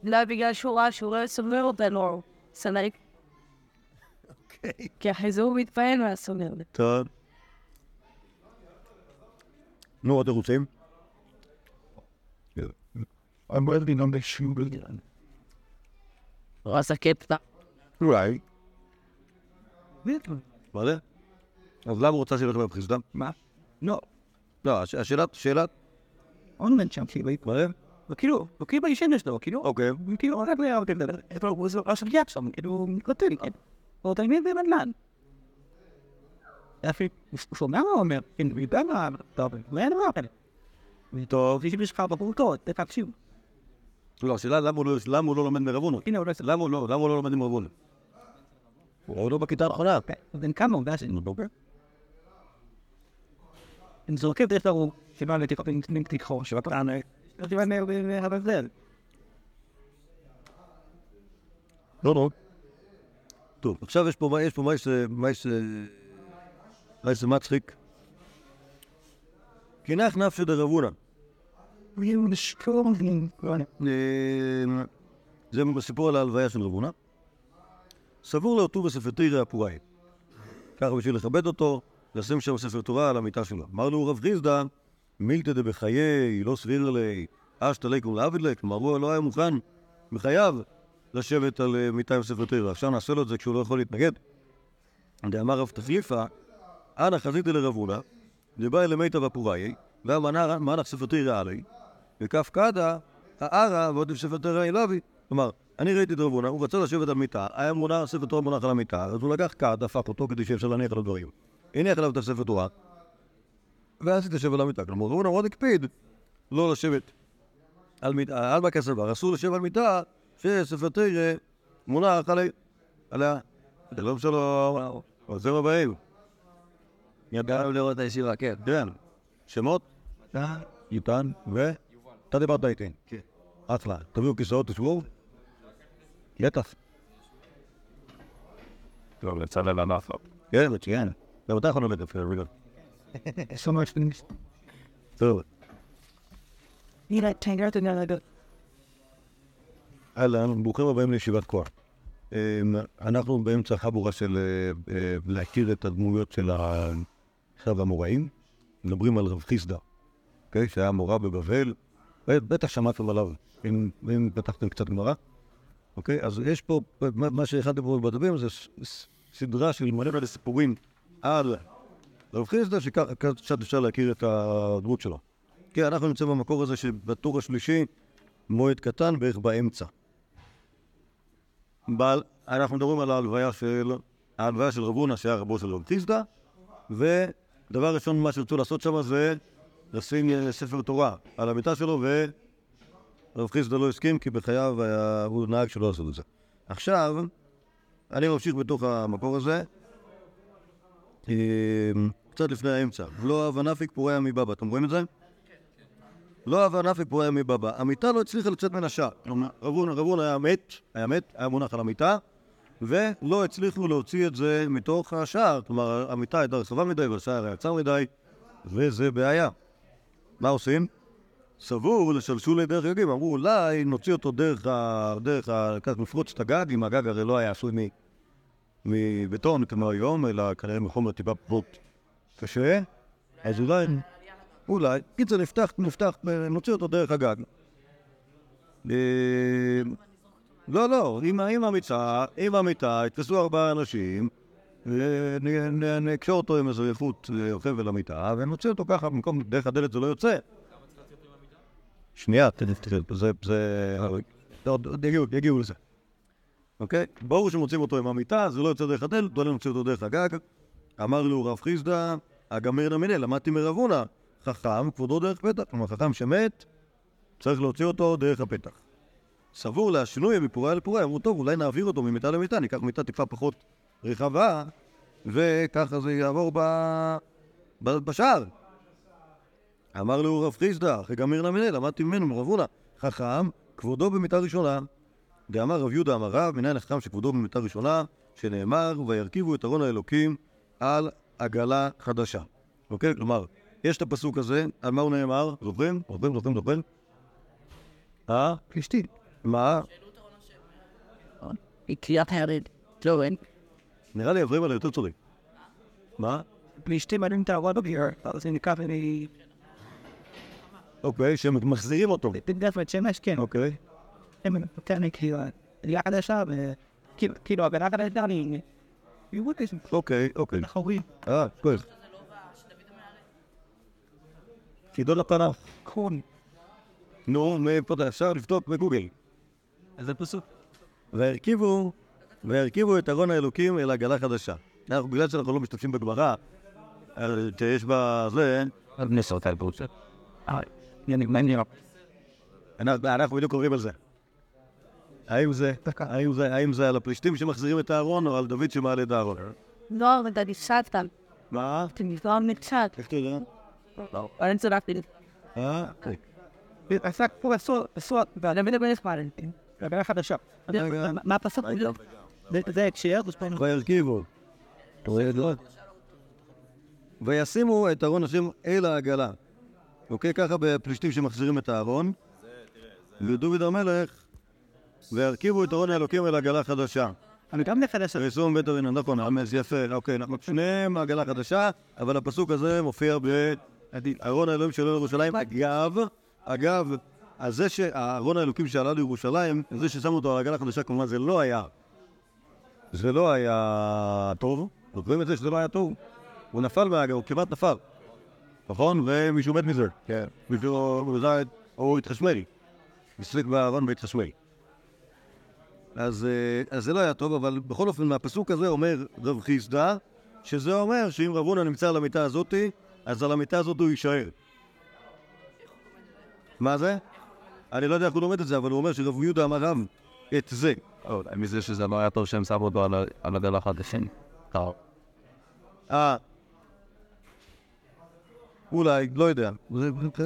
אולי בגלל שהוא ראה שהוא לא סובר אותנו, סלק. כי אחרי זה הוא מתפעל מהסוגר. טוב. נו, עוד תירוצים? I'm waiting on the shoe. רס הקפטה. אולי. מה זה? אז למה הוא רוצה שילך לבית חסדה? מה? לא, לא, הש- השאלה, שאלה, אונלנד שם, כאילו, מה זה? וכאילו, וכאילו בישן שלו, כאילו, אוקיי. כאילו, רק להראות את זה, איפה הוא עושה עכשיו יד שם, כאילו, מתקטל, כן. הוא תמיד במנלן. אפילו, הוא שומע מה הוא אומר, כן, הוא יודע מה, טוב, לא אין כזה. טוב, יש לי שלך בפרוטות, תקשיב. לא, השאלה למה הוא לא- הוא לא לומד מרבונו? הנה, הוא לא למה הוא לא, הוא לא לומד עם רבונו? הוא לא בכיתה האחרונה. הוא בן כמה, הוא אני זורקים דרך כלל, סימן לתיקחו, שבקטן, לא סימן להבדל. לא, לא. טוב, עכשיו יש פה, יש פה. מה ש... מה שמצחיק. קינח נפשי דרבונה. אה, זה בסיפור על ההלוויה של רבונה. סבור לאותו בספרתירא הפוראי. ככה בשביל לכבד אותו, לשים שם ספר תורה על המיטה שלו. אמר לו רב חיסדא, מילתא דבחיי, לא סביר לי, אשתא ליקום לעבד ליה. כלומר, הוא לא היה מוכן בחייו לשבת על אה, מיטה עם ספר תורה. עכשיו נעשה לו את זה כשהוא לא יכול להתנגד. דאמר רב תחליפא, אנא חזיתי לרב הונא, דבא אלי מיטב הפוראי, והמנח ספר תורה עלי, וכף קדה, הערה ועוד ספר תורה אליו. כלומר, אני ראיתי את רב הוא רצה לשבת על מיטה, היה מונח, ספר תורה מונח על המיטה, אז הוא לקח כד, הפך אותו כדי שאפשר להניח על הדברים. הניח עליו את הספר תורה, ואז התיישב על המיטה. כלומר, רב הונא מאוד הקפיד לא לשבת על מיטה, על בכס דבר, אסור לשבת על מיטה שספר תורה מונח עלי- עליה. שלום שלום, עוזר הבאים. ידענו לראות את הישיבה, כן. כן. שמות? איתן, ו... אתה דיברת איתי. כן. אחלה. תביאו כיסאות, תשבו. בטח. טוב, לצלם ענף. כן, מצוין. גם אתה יכול ללכת אפילו, רגע. *laughs* טוב. הנה, תנגר את העניין הזה. אהלן, ברוכים הבאים לישיבת כוח. אמ, אנחנו באמצע חבורה של אה, אה, להכיר את הדמויות של עכשיו המוראים. מדברים על רב חיסדא, אוקיי? שהיה מורה בבבל. ב- בטח שמעתם עליו, אם אם פתחתם קצת גמרא. אוקיי? אז יש פה, מה מה שהכנתם פה בדפים זה סדרה של מלא סיפורים על רב חיסדא, שככה קצת אפשר להכיר את הדמות שלו. כן, אנחנו נמצאים במקור הזה שבטור השלישי, מועד קטן, בערך באמצע. בעל, אנחנו מדברים על ההלוויה של, ההלוויה של רב הונא, שהיה רבו של רב חיסדא, ודבר ראשון, מה שרצו לעשות שם זה לשים אה, ספר תורה על המיטה שלו, ורב חיסדא לא הסכים, כי בחייו היה, הוא נהג שלא לעשות את זה. עכשיו, אני ממשיך בתוך המקור הזה, אה, קצת לפני האמצע. לא אהבה נפיק פוריה מבבא, אתם רואים את זה? לא אהבה נפיק פוריה מבבא. המיטה לא הצליחה לצאת מן השער. כלומר, רב הונא רב הונא היה מת, היה מת, היה מונח על המיטה, ולא הצליחו להוציא את זה מתוך השער. כלומר, המיטה הייתה רחבה מדי והשער היה צר מדי, וזה בעיה. מה עושים? סבור לשלשו לדרך יגים, אמרו אולי נוציא אותו דרך ה... דרך ה... כך נפרוץ את הגג, אם הגג הרי לא היה עשוי מ... מבטון כמו היום, אלא כנראה מחומר טיפה פחות קשה, אז אולי, אולי, קיצר נפתח, נפתח, נוציא אותו דרך הגג. אה, לא, לא, עם, המיטה, עם המיטה, יתפסו ארבעה אנשים, ונקשור אותו עם איזה חוט אה, חבל למיטה, ונוציא אותו ככה, במקום דרך הדלת זה לא יוצא. שנייה, זה, זה, עוד יגיעו, יגיעו לזה. אוקיי? ברור שמוצאים אותו עם המיטה, זה לא יוצא דרך הדלת, לא נוציא אותו דרך הגג. אמר לו רב חיסדא, אגמר נמינא, למדתי מרב הונא, חכם, כבודו דרך פתח. כלומר, חכם שמת, צריך להוציא אותו דרך הפתח. סבור להשינוי מפוריה לפוריה, אמרו, טוב, אולי נעביר אותו ממיטה למיטה, ניקח מיטה טיפה פחות רחבה, וככה זה יעבור ב... ב... בשער. אמר לו רב חיסדא, אחרי גמיר נמינא, למדתי ממנו מרב הונא, חכם, כבודו במיטה ראשונה. דאמר רב יהודה אמר רב, מנין החכם שכבודו במיטה ראשונה, שנאמר, וירכיבו את ארון האלוקים על עגלה חדשה. אוקיי? כלומר, יש את הפסוק הזה, על מה הוא נאמר? זוכרים? זוכרים? זוכרים? זוכרים? אה? פלישתים. מה? קריאת הרד. לא, אין. נראה לי אברהם עלי יותר צודק. מה? פלישתים עלים את העבוד בגיר, אז זה נקרא אני... אוקיי, שמחזירים אותו. בית שמש, כן. אוקיי. הם נותן כאילו, עלייה חדשה, וכאילו, הגנה חדשה, אני... אוקיי, אוקיי. אחורי. אה, כוח. חידון התנ"ך. קון. נו, מאיפה אתה אפשר לבדוק בגוגל. איזה פסוק? והרכיבו, והרכיבו את ארון האלוקים אל עגלה חדשה. אנחנו, בגלל שאנחנו לא משתמשים בגמרא, שיש בה זה, נסות על בוצה. אה. אנחנו בדיוק קוראים על זה. האם זה, האם זה, האם זה על הפלישתים שמחזירים את הארון או על דוד שמעלה את הארון? לא, אבל אתה נפסדת. מה? אתה מצד. איך אתה יודע? אני צדקתי. אה? אוקיי. עסק פה עשור, ואני מדבר נחמד. הגנה חדשה. רגע. מה- מה הפסוק? זה- הקשר, וירכיבו. וישימו את ארון השם אל העגלה. אוקיי, ככה בפלישתים שמחזירים את הארון. ודוד המלך, וירכיבו את ארון האלוקים אל עגלה חדשה. אני גם נחדש. וישום בית ארין, נכון, אמץ, יפה, אוקיי, נכון, שניהם עגלה חדשה, אבל הפסוק הזה מופיע בארון האלוהים שעולה לירושלים. אגב, אגב, אז זה שהארון האלוקים שעלה לירושלים, זה ששמו אותו על עגלה חדשה, כמובן זה לא היה, זה לא היה טוב, זוכרים את זה שזה לא היה טוב? הוא נפל מהעגלה, הוא כמעט נפל, נכון? ומישהו מת מזה. כן. מישהו, הוא התחשמל, הסליק בארון והתחשמל. אז, אה, אז זה לא היה טוב, אבל בכל אופן, מהפסוק הזה אומר רב חיסדא, שזה אומר שאם רב הונא נמצא על המיטה הזאתי, אז על המיטה הזאת הוא יישאר. מה זה? אני לא יודע איך הוא לומד את זה, אבל הוא אומר שרב יהודה אמר רב את זה. מזה שזה לא היה טוב שהם שמו אותו על ה- על הדל החדשים. טוב. אה, אולי, לא יודע,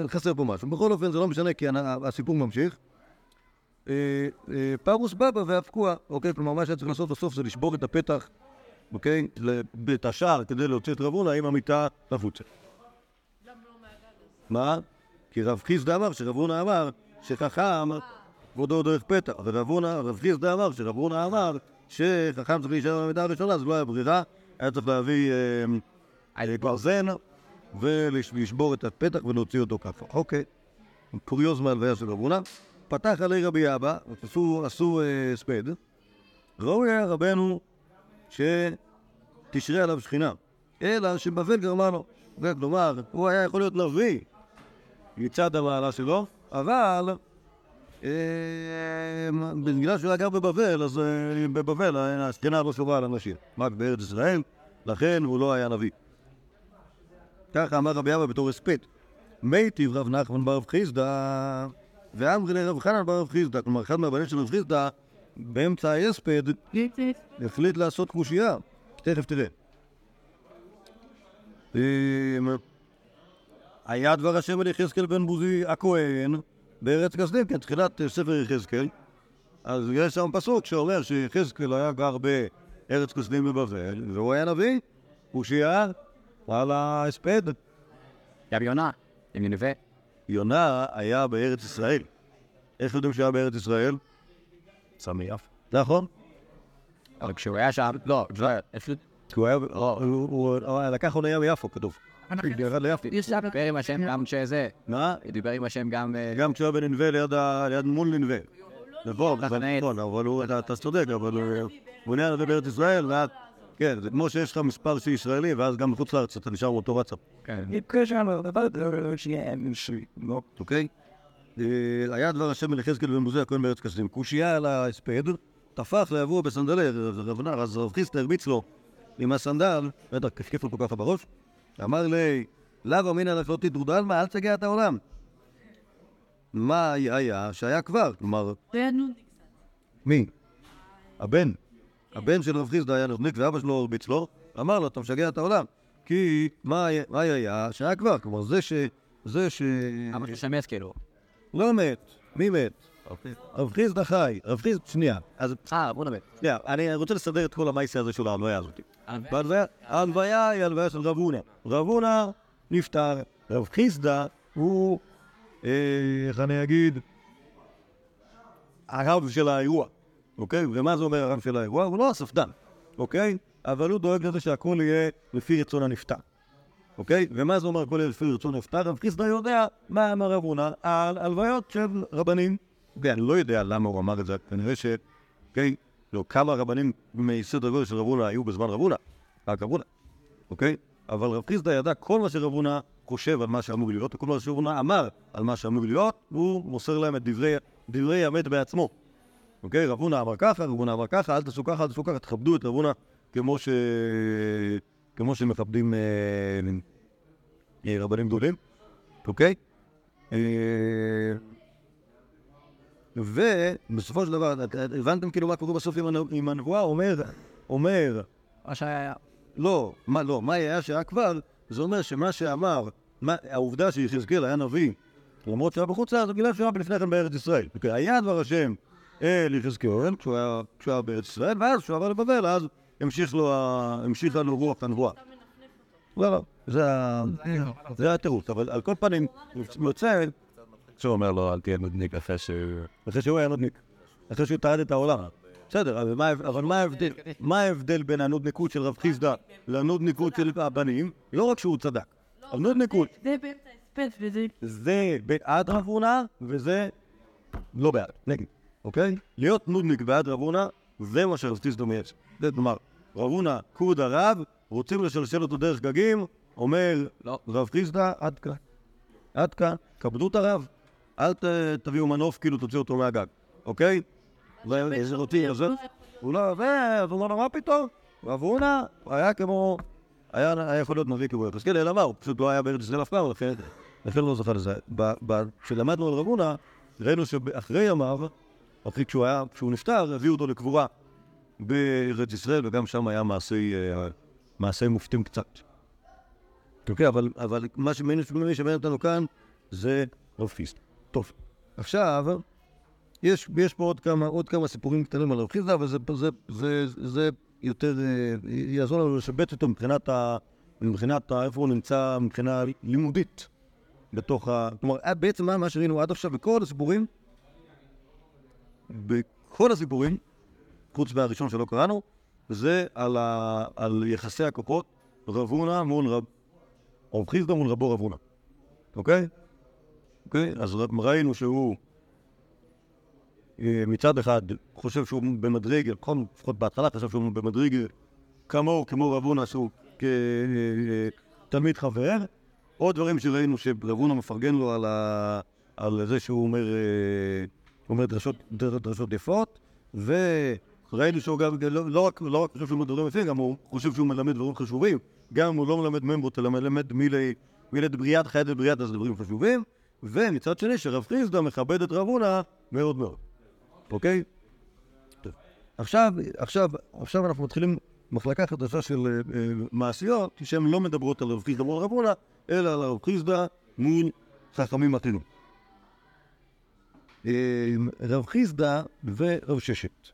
חסר פה משהו. בכל אופן, זה לא משנה, כי הסיפור ממשיך. אה, אה, פרוס בבא ואבקוע, אוקיי? כלומר, מה שהיה צריך לעשות בסוף זה לשבור את הפתח, אוקיי? את השער כדי להוציא את רב הונא עם המיטה לפוצה. מה? כי רב חיסדא אמר שרב הונא אמר שחכם כבודו דרך פתח, ורב חיסדא אמר שרב הונא אמר שחכם צריך להישאר במיטה הראשונה, אז לא היה ברירה, היה צריך להביא גרזן ולשבור את הפתח ולהוציא אותו ככה. אוקיי, קוריוז מהלוויה של רב הונא. פתח עלי רבי אבא, עשו, עשו אה, ראוי היה רבנו שתשרה עליו שכינה, אלא שבבל. זה כלומר, הוא היה יכול להיות נביא מצד המעלה שלו, אבל אה, בגלל שהוא היה גר בבבל, אז אה, בבבל השכינה לא שורה על אנשים, רק בארץ ישראל, לכן הוא לא היה נביא. ככה אמר רבי אבא בתור הספד. מיטיב רב נחמן ברב חיסדא ואמרי לרב חנן ברב חיסדא, כלומר אחד מהבנים של רב חיסדא באמצע ההספד החליט לעשות קושייה, תכף תראה. היה דבר השם אל יחזקאל בן בוזי הכהן בארץ כסדים, כן, תחילת אה, ספר יחזקאל. אז יש שם פסוק שאומר שיחזקאל היה גר בארץ כסדים בבבל, והוא היה נביא, קושייה על ההספד. גם יונה, עם נינווה. יונה היה בארץ ישראל. איך יודעים שהיה בארץ ישראל? צמיח. נכון. אבל כשהוא היה שם, לא, איפה- כי הוא היה, הוא- הוא הוא- הוא לקח אונייה מיפו, כתוב. דיבר עם השם גם שזה, מה? דיבר עם השם גם... אה, גם כשהוא היה בננבה ליד מול ננבה. נכון, אבל- נכון. נכון, אבל הוא, אתה- צודק, אבל הוא הוא נהיה נווה בארץ ישראל, ואז, כן, זה כמו שיש לך מספר של ישראלי, ואז גם בחוץ לארץ אתה נשאר באותו וואטסאפ, כן. אוקיי? אה, היה דבר השם אל יחזקאל בן בוזי הכהן בארץ כסדים. קושייה על ההספד, טפח ליבוא בסנדלי, רב נר, אז רב חיסטה הרביץ לו עם הסנדל, בטח כפכף לו כל ככה בראש, אמר לי, לאו אמינא לך לא תתרודל מה, אל תשגע את העולם. מה היה שהיה כבר, כלומר, מי? הבן. הבן של רב חיסדא היה נודניק ואבא שלו הרביץ לו, אמר לו, אתה משגע את העולם. כי מה היה- שהיה כבר, כלומר, זה ש... זה ש... אבא שלו שמס כאילו. לא מת. מי מת? רב חיסדא חי. רב חיסדא... שנייה. אז אה, בוא נדבר. שנייה, אני רוצה לסדר את כל המייסה הזה של ההלוויה הזאת. ההלוויה היא הלוויה של רב הונא. רב הונא נפטר. רב חיסדא הוא, אה, איך אני אגיד, הרב של האירוע, אוקיי? ומה זה אומר הרב של האירוע? הוא לא הספדן, אוקיי? אבל הוא דואג לזה שהכל יהיה לפי רצון הנפטר, אוקיי? ומה זה אומר כל אלה לפי רצון נפטר? רב חיסדא יודע מה אמר רב הונא על הלוויות של רבנים. אוקיי, אני לא יודע למה הוא אמר את זה, כנראה ש... אוקיי? לא, כמה רבנים מסדר גודל של רב הונא היו בזמן רב הונא? רק רב הונא, אוקיי? אבל רב חיסדא ידע כל מה שרב הונא חושב על מה שאמור להיות, וכל מה שרב הונא אמר על מה שאמור להיות, הוא מוסר להם את דברי, דברי המת בעצמו. אוקיי? רב הונא אמר ככה, רב הונא אמר ככה, אל תעשו ככה, אל תעשו ככה, תכבדו את רב הונא כמו ש... כמו שמכבדים אה, אה, רבנים גדולים, אוקיי? אה, ובסופו של דבר, הבנתם כאילו מה קורה בסוף עם הנ- עם הנבואה? אומר, אומר, מה שהיה... לא, מה לא, מה היה שהיה כבר, זה אומר שמה שאמר, מה, העובדה שיחזקאל היה נביא, למרות שהיה בחוץ לארץ, בגלל שהוא היה לפני כן בארץ ישראל. היה דבר השם אל יחזקאל כשהוא היה, כשהוא היה בארץ ישראל, ואז כשהוא עבר לבבל, אז המשיך לו, ה- המשיכה לו רוח הנבואה. לא, לא, זה התירוץ, אבל על כל פנים, יוצא, שהוא אומר לו, אל תהיה נודניק אחרי שהוא... אחרי שהוא היה נודניק, אחרי שהוא טרד את העולם. בסדר, אבל מה, ההבדל? בין הנודניקות של רב חיסדא לנודניקות של הבנים? לא רק שהוא צדק. הנודניקות זה באמצע הספד וזה... זה בעד רב הונא וזה לא בעד, נגד, אוקיי? להיות נודניק בעד רב הונא זה מה שרב חיסדא מייצר. זה כלומר, רב הונא כבוד הרב, רוצים לשלשל אותו דרך גגים, אומר לא. רב חיסדא, עד כאן. עד כאן, כבדו את הרב. אל תביאו מנוף, כאילו תוציאו אותו מהגג, אוקיי? ואיזה אותי, אז הוא לא, זה, אז הוא אומר לו, מה פתאום? הונא היה כמו, היה יכול להיות נביא כמו יחזקאל, אלא מה, הוא פשוט לא היה בארץ ישראל אף פעם, לכן לא זכה לזה. כשלמדנו על רב הונא, ראינו שאחרי ימיו, אחרי כשהוא היה, כשהוא נפטר, הביאו אותו לקבורה בארץ ישראל, וגם שם היה מעשי, אה, מופתים קצת. אוקיי, אבל, מה שמעניין אותנו כאן זה רב חיסדא. טוב, עכשיו, יש, יש פה עוד כמה, עוד כמה סיפורים קטנים על רב חיסדא, אבל זה, זה, זה, זה יותר, אה, יעזור לנו לשבץ אותו מבחינת, ה, מבחינת ה, איפה הוא נמצא מבחינה לימודית בתוך ה... כלומר, אה, בעצם מה, מה שראינו עד עכשיו בכל הסיפורים, בכל הסיפורים, חוץ מהראשון שלא קראנו, זה על, ה, על יחסי הכוחות רב הונא מול רב... רב חיסדא מול רבו רב הונא, אוקיי? אוקיי? אז ראינו שהוא אה, מצד אחד חושב שהוא במדרגה, נכון? לפחות בהתחלה חשב שהוא במדרגה כמוהו, כמו רב הונא, שהוא כתלמיד חבר. עוד דברים שראינו שרב הונא מפרגן לו על, ה... על זה שהוא אומר, אה, אומר דרשות, דר- דרשות יפות, וראינו שהוא גם לא, לא, רק, לא רק חושב שהוא דברים יפים, גם הוא חושב שהוא מלמד דברים חשובים. גם אם הוא לא מלמד ממרות, אלא מלמד מילי, מילי בריאת חיית ובריאת, אז דברים חשובים. ומצד שני, שרב חיסדא מכבד את רב הונא מאוד מאוד. אוקיי? טוב. עכשיו, עכשיו, עכשיו אנחנו מתחילים מחלקה חדשה של אה, אה, מעשיות, שהן לא מדברות על רב חיסדא מול רב הונא, אלא על רב חיסדא מול חכמים אחרים. אה, רב חיסדא ורב ששת,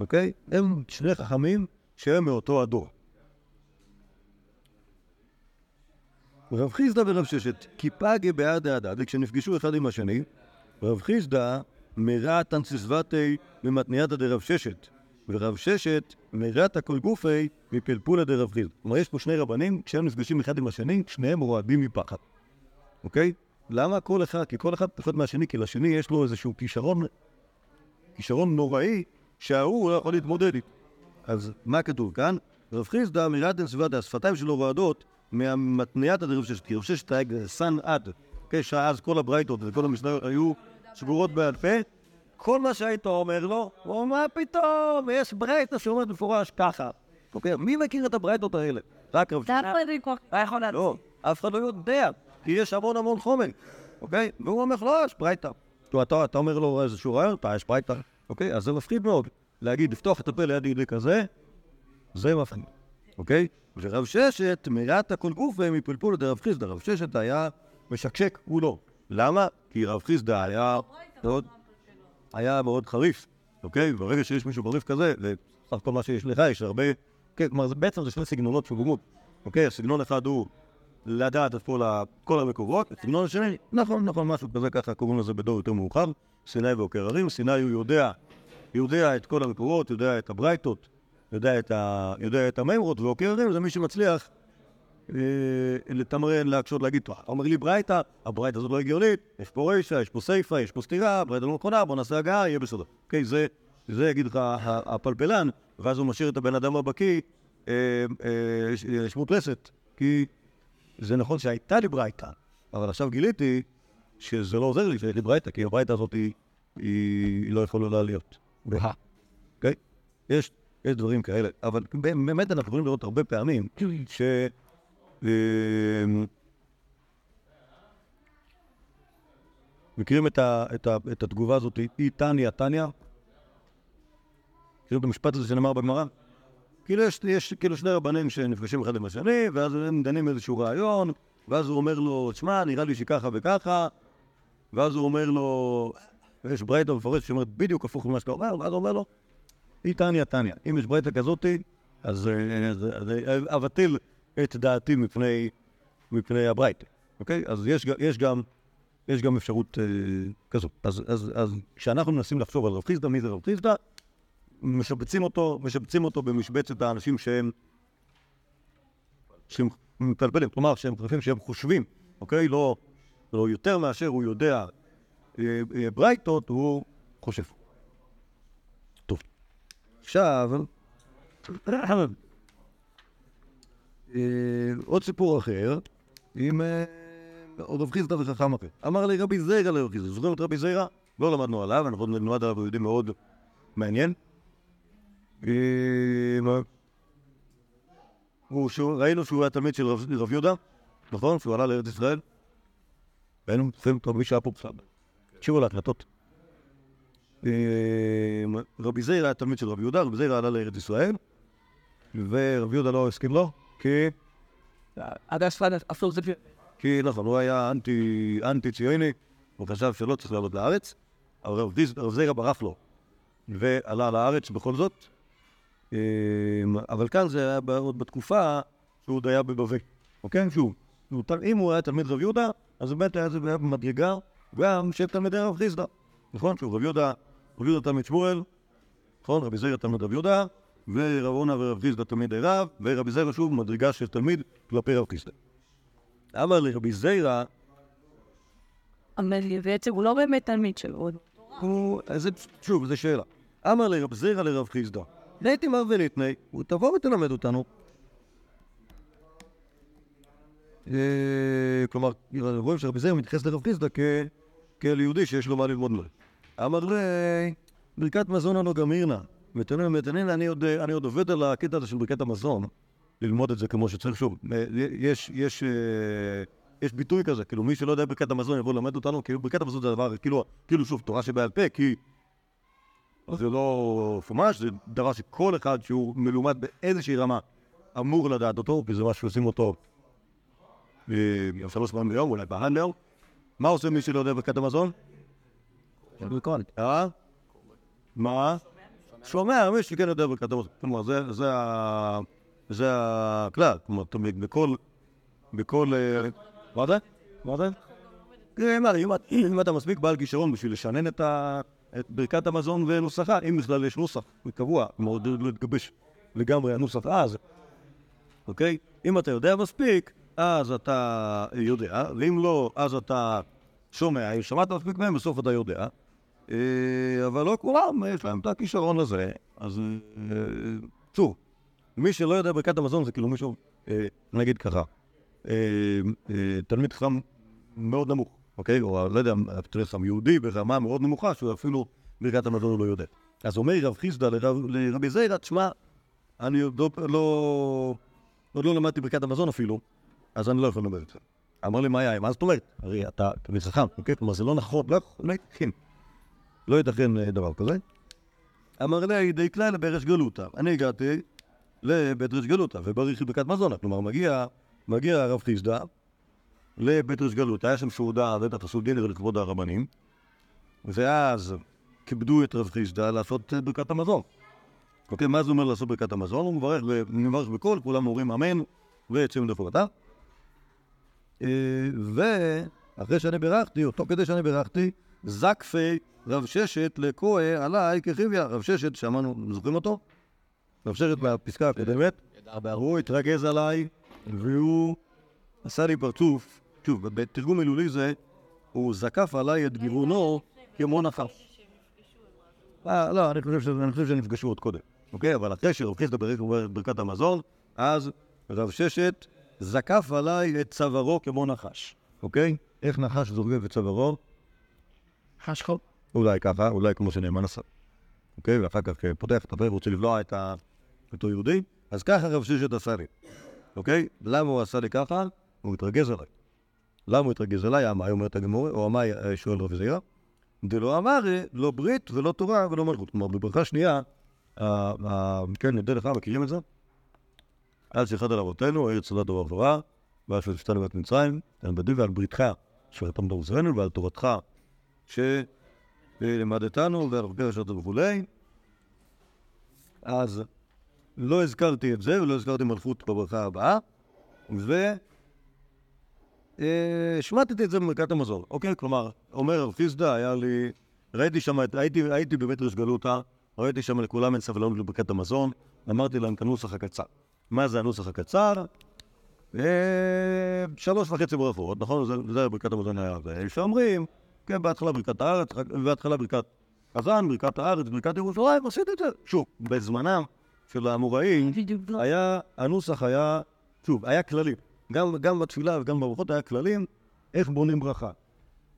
אוקיי? הם שני חכמים שהם מאותו הדור. רב חיסדא ורב ששת, כיפגה בעד העדה, וכשנפגשו אחד עם השני, רב חיסדא מרעת אנסיסבתי ממתניתא דרב ששת, ורב ששת מרעת כל גופי מפלפולא דרב חיסדא. כלומר, יש פה שני רבנים, כשהם נפגשים אחד עם השני, שניהם רועדים מפחד, אוקיי? למה כל אחד? כי כל אחד פחד מהשני, כי לשני יש לו איזשהו כישרון, כישרון נוראי, שההוא לא יכול להתמודד איתו. אז מה כתוב כאן? רב חיסדא מרעת אנסיסבתי, השפתיים שלו רועדות מהמתניתא דרב ששת, כי רב ששת היה סן עד, אוקיי, שאז כל הברייתות וכל המשניות היו סגורות בעל פה, כל מה שהיית אומר לו, הוא אומר, מה פתאום, יש ברייתא שאומרת במפורש ככה. אוקיי, מי מכיר את הברייתות האלה? רק רב יכול לדעת. לא, אף אחד לא יודע, כי יש המון המון חומר, אוקיי? והוא אומר, לא, יש ברייתא. אתה, אומר לו איזשהו רעיון, אתה, יש ברייתא, אוקיי? אז זה מפחיד מאוד. להגיד, לפתוח את הפה ליד יהודי כזה, זה מפחיד, אוקיי? ורב ששת, מרעת כל גוף מפלפול דרב חיסדא. רב ששת היה משקשק, הוא לא. למה? כי רב חיסדא היה מאוד, היה מאוד חריף, אוקיי? ברגע שיש מישהו חריף כזה, וסך הכל מה שיש לך, יש הרבה... כן, כלומר, בעצם זה שני סגנונות של אוקיי? הסגנון אחד הוא לדעת את כל. כל המקורות, הסגנון השני, נכון, נכון, משהו כזה, ככה קוראים לזה בדור יותר מאוחר, סיני ועוקר הרים, סיני הוא יודע, יודע את כל המקורות, יודע את הברייתות, יודע את, ה... יודע את המימרות, ועוקר הרים זה מי שמצליח אה, לתמרן, להקשות, להגיד, "טוב, אומר לי ברייתא, הברייתא הזאת לא הגיונית, יש פה רישא, יש פה סיפא, יש פה סתירה, ברייתא לא נכונה, בוא נעשה הגעה, יהיה בסדר. אוקיי, זה, זה יגיד לך הפלפלן, ואז הוא משאיר את הבן אדם הבקיא אה, אה, ש- שמות לסת, כי זה נכון שהייתה לי ברייתא, אבל עכשיו גיליתי שזה לא עוזר לי שיש לי ברייתא, כי הברייתא הזאת היא, היא לא יכולה להיות. אוקיי? יש, יש דברים כאלה, אבל באמת אנחנו יכולים לראות הרבה פעמים ש... אמ, מכירים את, ה, את, ה, את התגובה הזאת, אי תניא תניא? מכירים את המשפט הזה שנאמר בגמרא? כאילו יש, יש כאילו שני רבנים שנפגשים אחד עם השני, ואז הם דנים איזשהו רעיון, ואז הוא אומר לו, תשמע, נראה לי שככה וככה, ואז הוא אומר לו, יש ברייתא מפורשת שאומרת בדיוק הפוך ממה שאתה אומר, ואז הוא אומר לו, היא תניא תניא. אם יש ברייתא כזאתי, אז אה, אה, אבטל את דעתי מפני, מפני הברייתא, אוקיי? אז יש, יש גם... יש גם אפשרות אה, כזו. אז, אז, אז כשאנחנו מנסים לחשוב על רב חיסדא, מי זה רב חיסדא? משבצים אותו, משבצים אותו במשבצת האנשים שהם, שהם מפלפלים, כלומר שהם חושבים שהם חושבים, אוקיי? לא, לא יותר מאשר הוא יודע אה, ברייתות, הוא חושב. עכשיו, אה, עוד סיפור אחר, עם אה, רב חיסדא וחכם אחר. אמר לי רבי זיירא לרב חיסדא, זוכרים את רבי זיירא? לא למדנו עליו, אנחנו נלמד עליו, הוא יהודי מאוד מעניין. אה, ראינו שהוא היה תלמיד של רב, יהודה, נכון? שהוא עלה לארץ ישראל. ראינו, לפעמים פה. תקשיבו להקלטות. אה, רבי זיירא היה תלמיד של רב יהודה, רבי זיירא עלה לארץ ישראל, ורב יהודה לא הסכים לו, כי... עד הספרד אסור זה... כי נכון, הוא היה אנטי, אנטי ציוני, הוא חשב שלא צריך לעלות לארץ, אבל רב זיירא ברח לו, ועלה לארץ בכל זאת. אמ, אבל כאן זה היה עוד בתקופה שהוא עוד היה בבבל, אוקיי? שוב, אם הוא היה תלמיד רב יהודה, אז באמת היה זה במדרגה גם של תלמידי רב חיסדא, נכון? שוב, רב יהודה, רב יהודה תלמיד שמואל, נכון? רבי זיירא תלמיד רב יהודה, ורב אונה ורב חיסדא תלמידי רב, ורבי זיירא שוב מדרגה של תלמיד כלפי רב חיסדא. אמר לרבי זיירא, אבל בעצם הוא לא באמת תלמיד שלו. הוא, שוב, זו שאלה. אמר לרב זיירא לרב חיסדא, נהייתי מר וניתני, הוא תבוא ותלמד אותנו. אה, כלומר, רואים שרבי זיירא מתייחס לרב חיסדא כ- כאל יהודי שיש לו מה ללמוד ממנו. אמר לי, ברכת מזון הלא גמירנה. ותנין ותנין, אני אני עוד עובד על הקטע הזה של ברכת המזון, ללמוד את זה כמו שצריך. שוב, אה, יש, יש, אה, יש ביטוי כזה, כאילו מי שלא יודע ברכת המזון יבוא ללמד אותנו, כאילו ברכת המזון זה דבר, כאילו, כאילו שוב, תורה שבעל פה, כי זה לא פומש, זה דבר שכל אחד שהוא מלומד באיזושהי רמה אמור לדעת אותו, כי זה מה שעושים אותו אה, שלוש פעמים ביום, אולי בהנדר. מה עושה מי שלא יודע ברכת המזון? אה? מה? שומע, מי שכן יודע ברכת המזון. כלומר, זה- הכלל. כלומר, בכל... בכל... אה, מה זה? מה זה? מה, אם את- אם אתה מספיק בעל כישרון בשביל לשנן את ברכת המזון ונוסחה, אם בכלל יש נוסח קבוע, כלומר, עוד לא לגמרי הנוסח אז, אוקיי? אם אתה יודע מספיק, אז אתה יודע, ואם לא, אז אתה שומע, אם שמעת מספיק מהם, בסוף אתה יודע. אה, אבל לא כולם, יש להם את הכישרון הזה, אז אה, שוב, מי שלא יודע ברכת המזון זה כאילו מישהו, אה, נגיד ככה, תלמיד חכם מאוד נמוך, אוקיי? או לא יודע, תלמיד חכם יהודי ברמה מאוד נמוכה, שהוא אפילו ברכת המזון הוא לא יודע. אז אומר רב חיסדא לרב- לרבי זיירא, תשמע, אני לא, לא, עוד לא למדתי ברכת המזון אפילו, אז אני לא יכול את זה. אמר לי, מה היה? מה זאת אומרת? הרי אתה תלמיד חכם, אוקיי? כלומר, זה לא נכון, לא יכול, ייתכן. לא ייתכן אה, דבר כזה. אמר לי, די כלל ברש גלותא. אני הגעתי לבית רש גלותא, ובריחי ברכת מזונה. כלומר, מגיע, מגיע הרב חיסדא לבית רש גלותא, היה שם סעודה, בטח עשו דינר לכבוד הרבנים, ואז כיבדו את רב חיסדא לעשות אה, ברכת המזון. אוקיי, מה זה אומר לעשות ברכת המזון? הוא מברך, מברך בקול, כולם אומרים אמן, ויוצאים. אה, ואחרי שאני בירכתי, או תוך כדי שאני בירכתי, זקפי רב ששת לכוה עליי כחיביה. רב ששת, שאמרנו, זוכרים אותו? רב ששת מהפסקה הקודמת, הוא התרגז עליי והוא עשה לי פרצוף, שוב, בתרגום מילולי זה, הוא זקף עליי את גיוונו כמו נחש. אה, לא, אני חושב, שזה- אני חושב שהם נפגשו עוד קודם, אוקיי? אבל אחרי שרב חיסדא ברך ברכת המזון, אז רב ששת זקף עליי את צווארו כמו נחש, אוקיי? איך נחש זורק את צווארו? חשכו. אולי ככה, אולי כמו שנאמן עשה. אוקיי? ואחר כך אה, פותח את הפה ורוצה לבלוע את אותו יהודי, אז ככה רב ששת עשה לי, אוקיי? למה הוא עשה לי ככה? הוא התרגז עליי. למה הוא התרגז עליי? מה אומרת הגמורה? או מה אה, שואל רב זעירא? דלא אמר לא ברית ולא תורה ולא מלכות. כלומר, בברכה שנייה, כן, נדע לך, מכירים את זה? אז שאחד על אבותינו, ארץ צדד דבר תורה, ועל שלושתנו בית מצרים, על בדי ועל בריתך, שפרתם ברזרנו, ועל תורתך, שלימדתנו, ועל רבי אשר וכולי. אז לא הזכרתי את זה, ולא הזכרתי מלכות בברכה הבאה, ו... אה, את זה במרכת המזון, אוקיי? כלומר, אומר רב חיסדא, היה לי... ראיתי שם, את- הייתי, הייתי בבית ריש גלותא, ראיתי שם לכולם אין סבלנות לברכת המזון, אמרתי להם את הנוסח הקצר. מה זה הנוסח הקצר? אה, שלוש וחצי ברכות, נכון? זה, ברכת המזון היה. שאומרים, כן, בהתחלה ברכת הארץ, בהתחלה ברכת חזן, ברכת הארץ, ברכת ירושלים, עשיתי את זה. שוב, בזמנם של האמוראים, *laughs* לא. היה, הנוסח היה, שוב, היה כללים. גם, גם בתפילה וגם בברכות היה כללים איך בונים ברכה.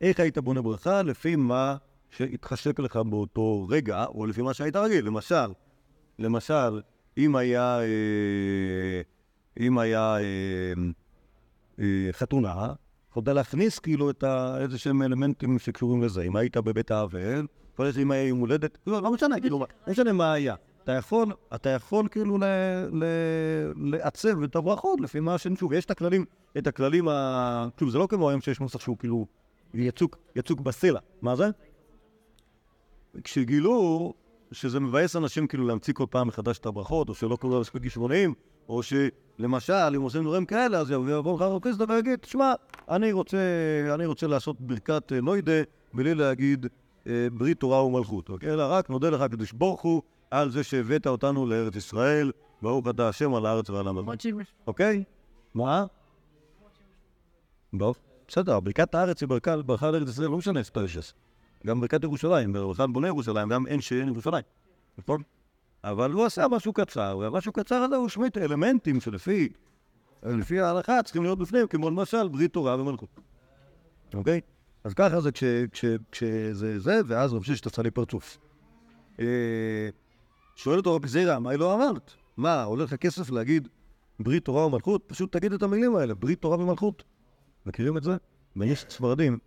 איך היית בונה ברכה? לפי מה שהתחשק לך באותו רגע, או לפי מה שהיית רגיל. למשל, למשל, אם היה, אה, אם היה אה, אה, חתונה, יכולת להכניס כאילו את. איזה שהם אלמנטים שקשורים לזה. אם היית בבית האבל, שאם היה יום הולדת, לא, לא משנה, כאילו, לא משנה מה היה. אתה יכול, אתה יכול כאילו ל, ל, לעצב את הברכות לפי מה ש... שוב, יש את הכללים, את הכללים ה... שוב, זה לא כמו היום שיש נוסח שהוא כאילו יצוק, יצוק בסלע. מה זה? כשגילו שזה מבאס אנשים כאילו להמציא כל פעם מחדש את הברכות, או שלא כולם מספיק כישרוניים, או שלמשל, אם עושים דברים כאלה, אז יבוא לך הרב חיסדא ויגיד, שמע, אני רוצה, אני רוצה לעשות ברכת אה, נוידה בלי להגיד אה, ברית תורה ומלכות, אוקיי? אלא רק נודה לך קדוש ברוך הוא על זה שהבאת אותנו לארץ ישראל, ברוך אתה השם על הארץ ועל המלכות, אוקיי? מה? בסדר, ברכת הארץ היא ברכה, לארץ ישראל, לא משנה איפה. גם ברכת ירושלים, ברכה בונה ירושלים, גם אין שאין ירושלים, נכון? אבל הוא עשה משהו קצר, והמשהו קצר הזה הוא שמיט אלמנטים שלפי לפי ההלכה צריכים להיות בפנים, כמו למשל ברית תורה ומלכות. אוקיי? אז ככה זה כש, כש, כשזה זה, ואז רב ששת עשה לי פרצוף. אה, שואל אותו רבי זירא, מה היא לא אמרת? מה, עולה לך כסף להגיד ברית תורה ומלכות? פשוט תגיד את המילים האלה, ברית תורה ומלכות. מכירים את זה? ויש ספרדים,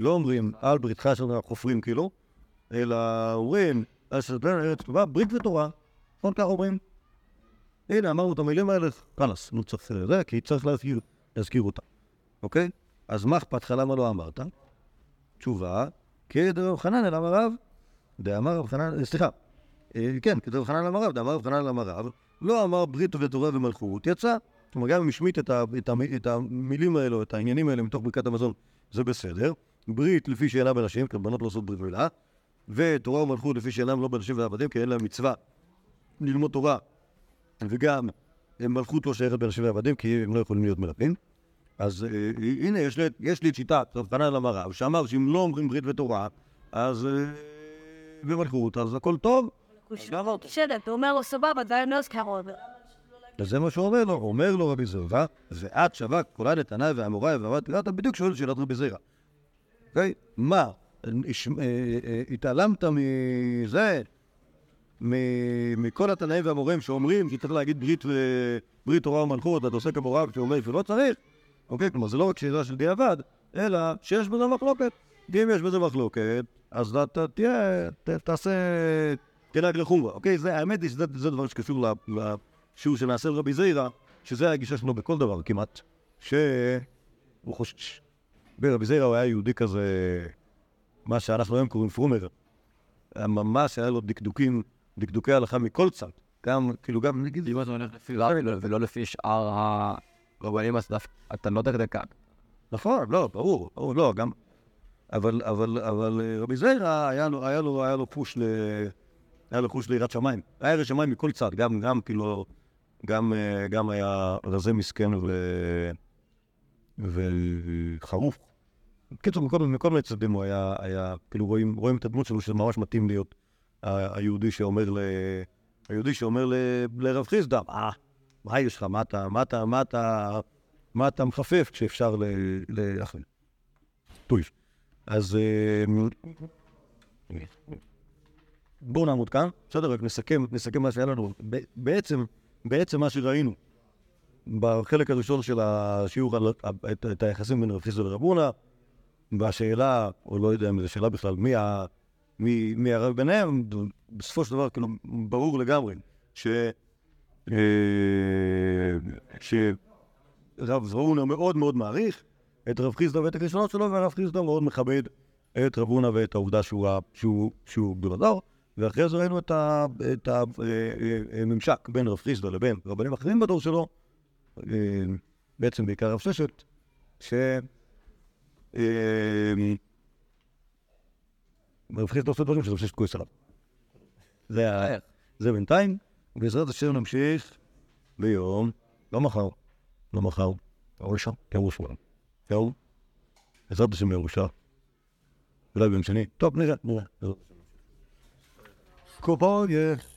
לא אומרים על בריתך של החופרים כאילו, אלא אומרים, שתתן ארץ טובה, ברית ותורה. נכון ככה אומרים? הנה, אמרנו את המילים האלה, חלאס, נו צריך זה, כי צריך להזכיר, להזכיר אותה, אוקיי? אז מה אכפת לך למה לא אמרת? תשובה, כדרב חנן אמר רב, דאמר רב חנן, סליחה, אה, כן, כדרב חנן אמר רב, דאמר רב חנן אמר רב, לא אמר ברית ותורה ומלכות, יצא. כלומר, גם אם השמיט את המילים האלו, את העניינים האלה מתוך ברכת המזון, זה בסדר. ברית לפי שאינה בנשים, כי בנות לא עושות ברית מילה, ותורה ומלכות לפי שאינם לא בנשים ועבדים, כי אין להם מצווה ללמוד תורה, וגם מלכות לא שייכת בנשים ועבדים, כי הם לא יכולים להיות מלכים. אז אה, הנה, יש לי, יש לי את שיטת רב חנן אמר רב, שאמר שאם לא אומרים ברית ותורה, אז... אה, ומלכות, אז הכל טוב. בסדר, אתה אומר לו סבבה, די לא הזכר עוד. אז זה מה שהוא אומר לו, אומר לו רבי זרע, ואת שווה כפולה לתנאי ואמוראי ואמרת, אתה בדיוק שואל שאלת רבי זרע. אוקיי? מה, אה, אה, התעלמת מזה, מכל התנאים והמורים שאומרים כי צריך להגיד ברית ברית תורה ומלכות, ואתה עושה כמו רב שאומר שלא צריך, אוקיי? כלומר, זה לא רק שאלה של דיעבד, אלא שיש בזה מחלוקת. אם יש בזה מחלוקת, אז אתה תהיה, תעשה, תנהג לחומרה, אוקיי? זה, האמת היא שזה זה דבר שקשור לשיעור שנעשה לרבי זעירא, שזה הגישה שלו בכל דבר כמעט, שהוא חושש. רבי זעירא הוא היה יהודי כזה, מה שאנחנו היום קוראים פרומר. ממש היה לו דקדוקים, דקדוקי הלכה מכל צד. גם, כאילו גם, נגיד, אם אתה הולך לפי רבי ולא לפי שאר הרבנים, אז אתה לא דקדקן. נכון, לא, ברור, ברור, לא, גם... אבל, אבל, אבל אה, רבי זיירה, היה לו, היה לו, היה לו פוש ל... היה לו חוש ליראת שמיים. היה ירא שמיים מכל צד, גם, גם כאילו, גם, אה, גם היה רזה מסכן ו... וחרוף. בקיצור, מכל, מיני צדדים הוא היה, היה, כאילו רואים, רואים את הדמות שלו שזה ממש מתאים להיות היהודי שאומר ל... היהודי שאומר ל... לרב חיסדא, אה, מה יש לך, מה אתה, מה אתה, מה אתה, מה אתה מחפף כשאפשר ל... ל... אחי. טויף. אז אה, בואו נעמוד כאן, בסדר? רק נסכם, נסכם מה שהיה לנו. בעצם, בעצם מה שראינו בחלק הראשון של השיעור ה- את, את היחסים בין רב חיסדא לרב הונא, והשאלה, או לא יודע אם זו שאלה בכלל, מי, מי, מי הרב ביניהם, בסופו של דבר, כאילו, ברור לגמרי ש... אה, שרב הונא מאוד מאוד מעריך את רב חיסדא ואת הכישלונות שלו, והרב חיסדא מאוד מכבד את רב הונא ואת העובדה שהוא, שהוא, שהוא גדול הדור. ואחרי זה ראינו את הממשק בין רב חיסדא לבין רבנים אחרים בדור שלו, אה, בעצם בעיקר רב ששת, ש... אה, רב חיסדא עושה דברים שרב ששת כועס עליו. זה בינתיים, בעזרת השם נמשיך ביום, לא מחר, לא מחר, יום ראשון, יום בעזרת השם ראשון, אולי ביום שני, טוב נראה, נראה. יש.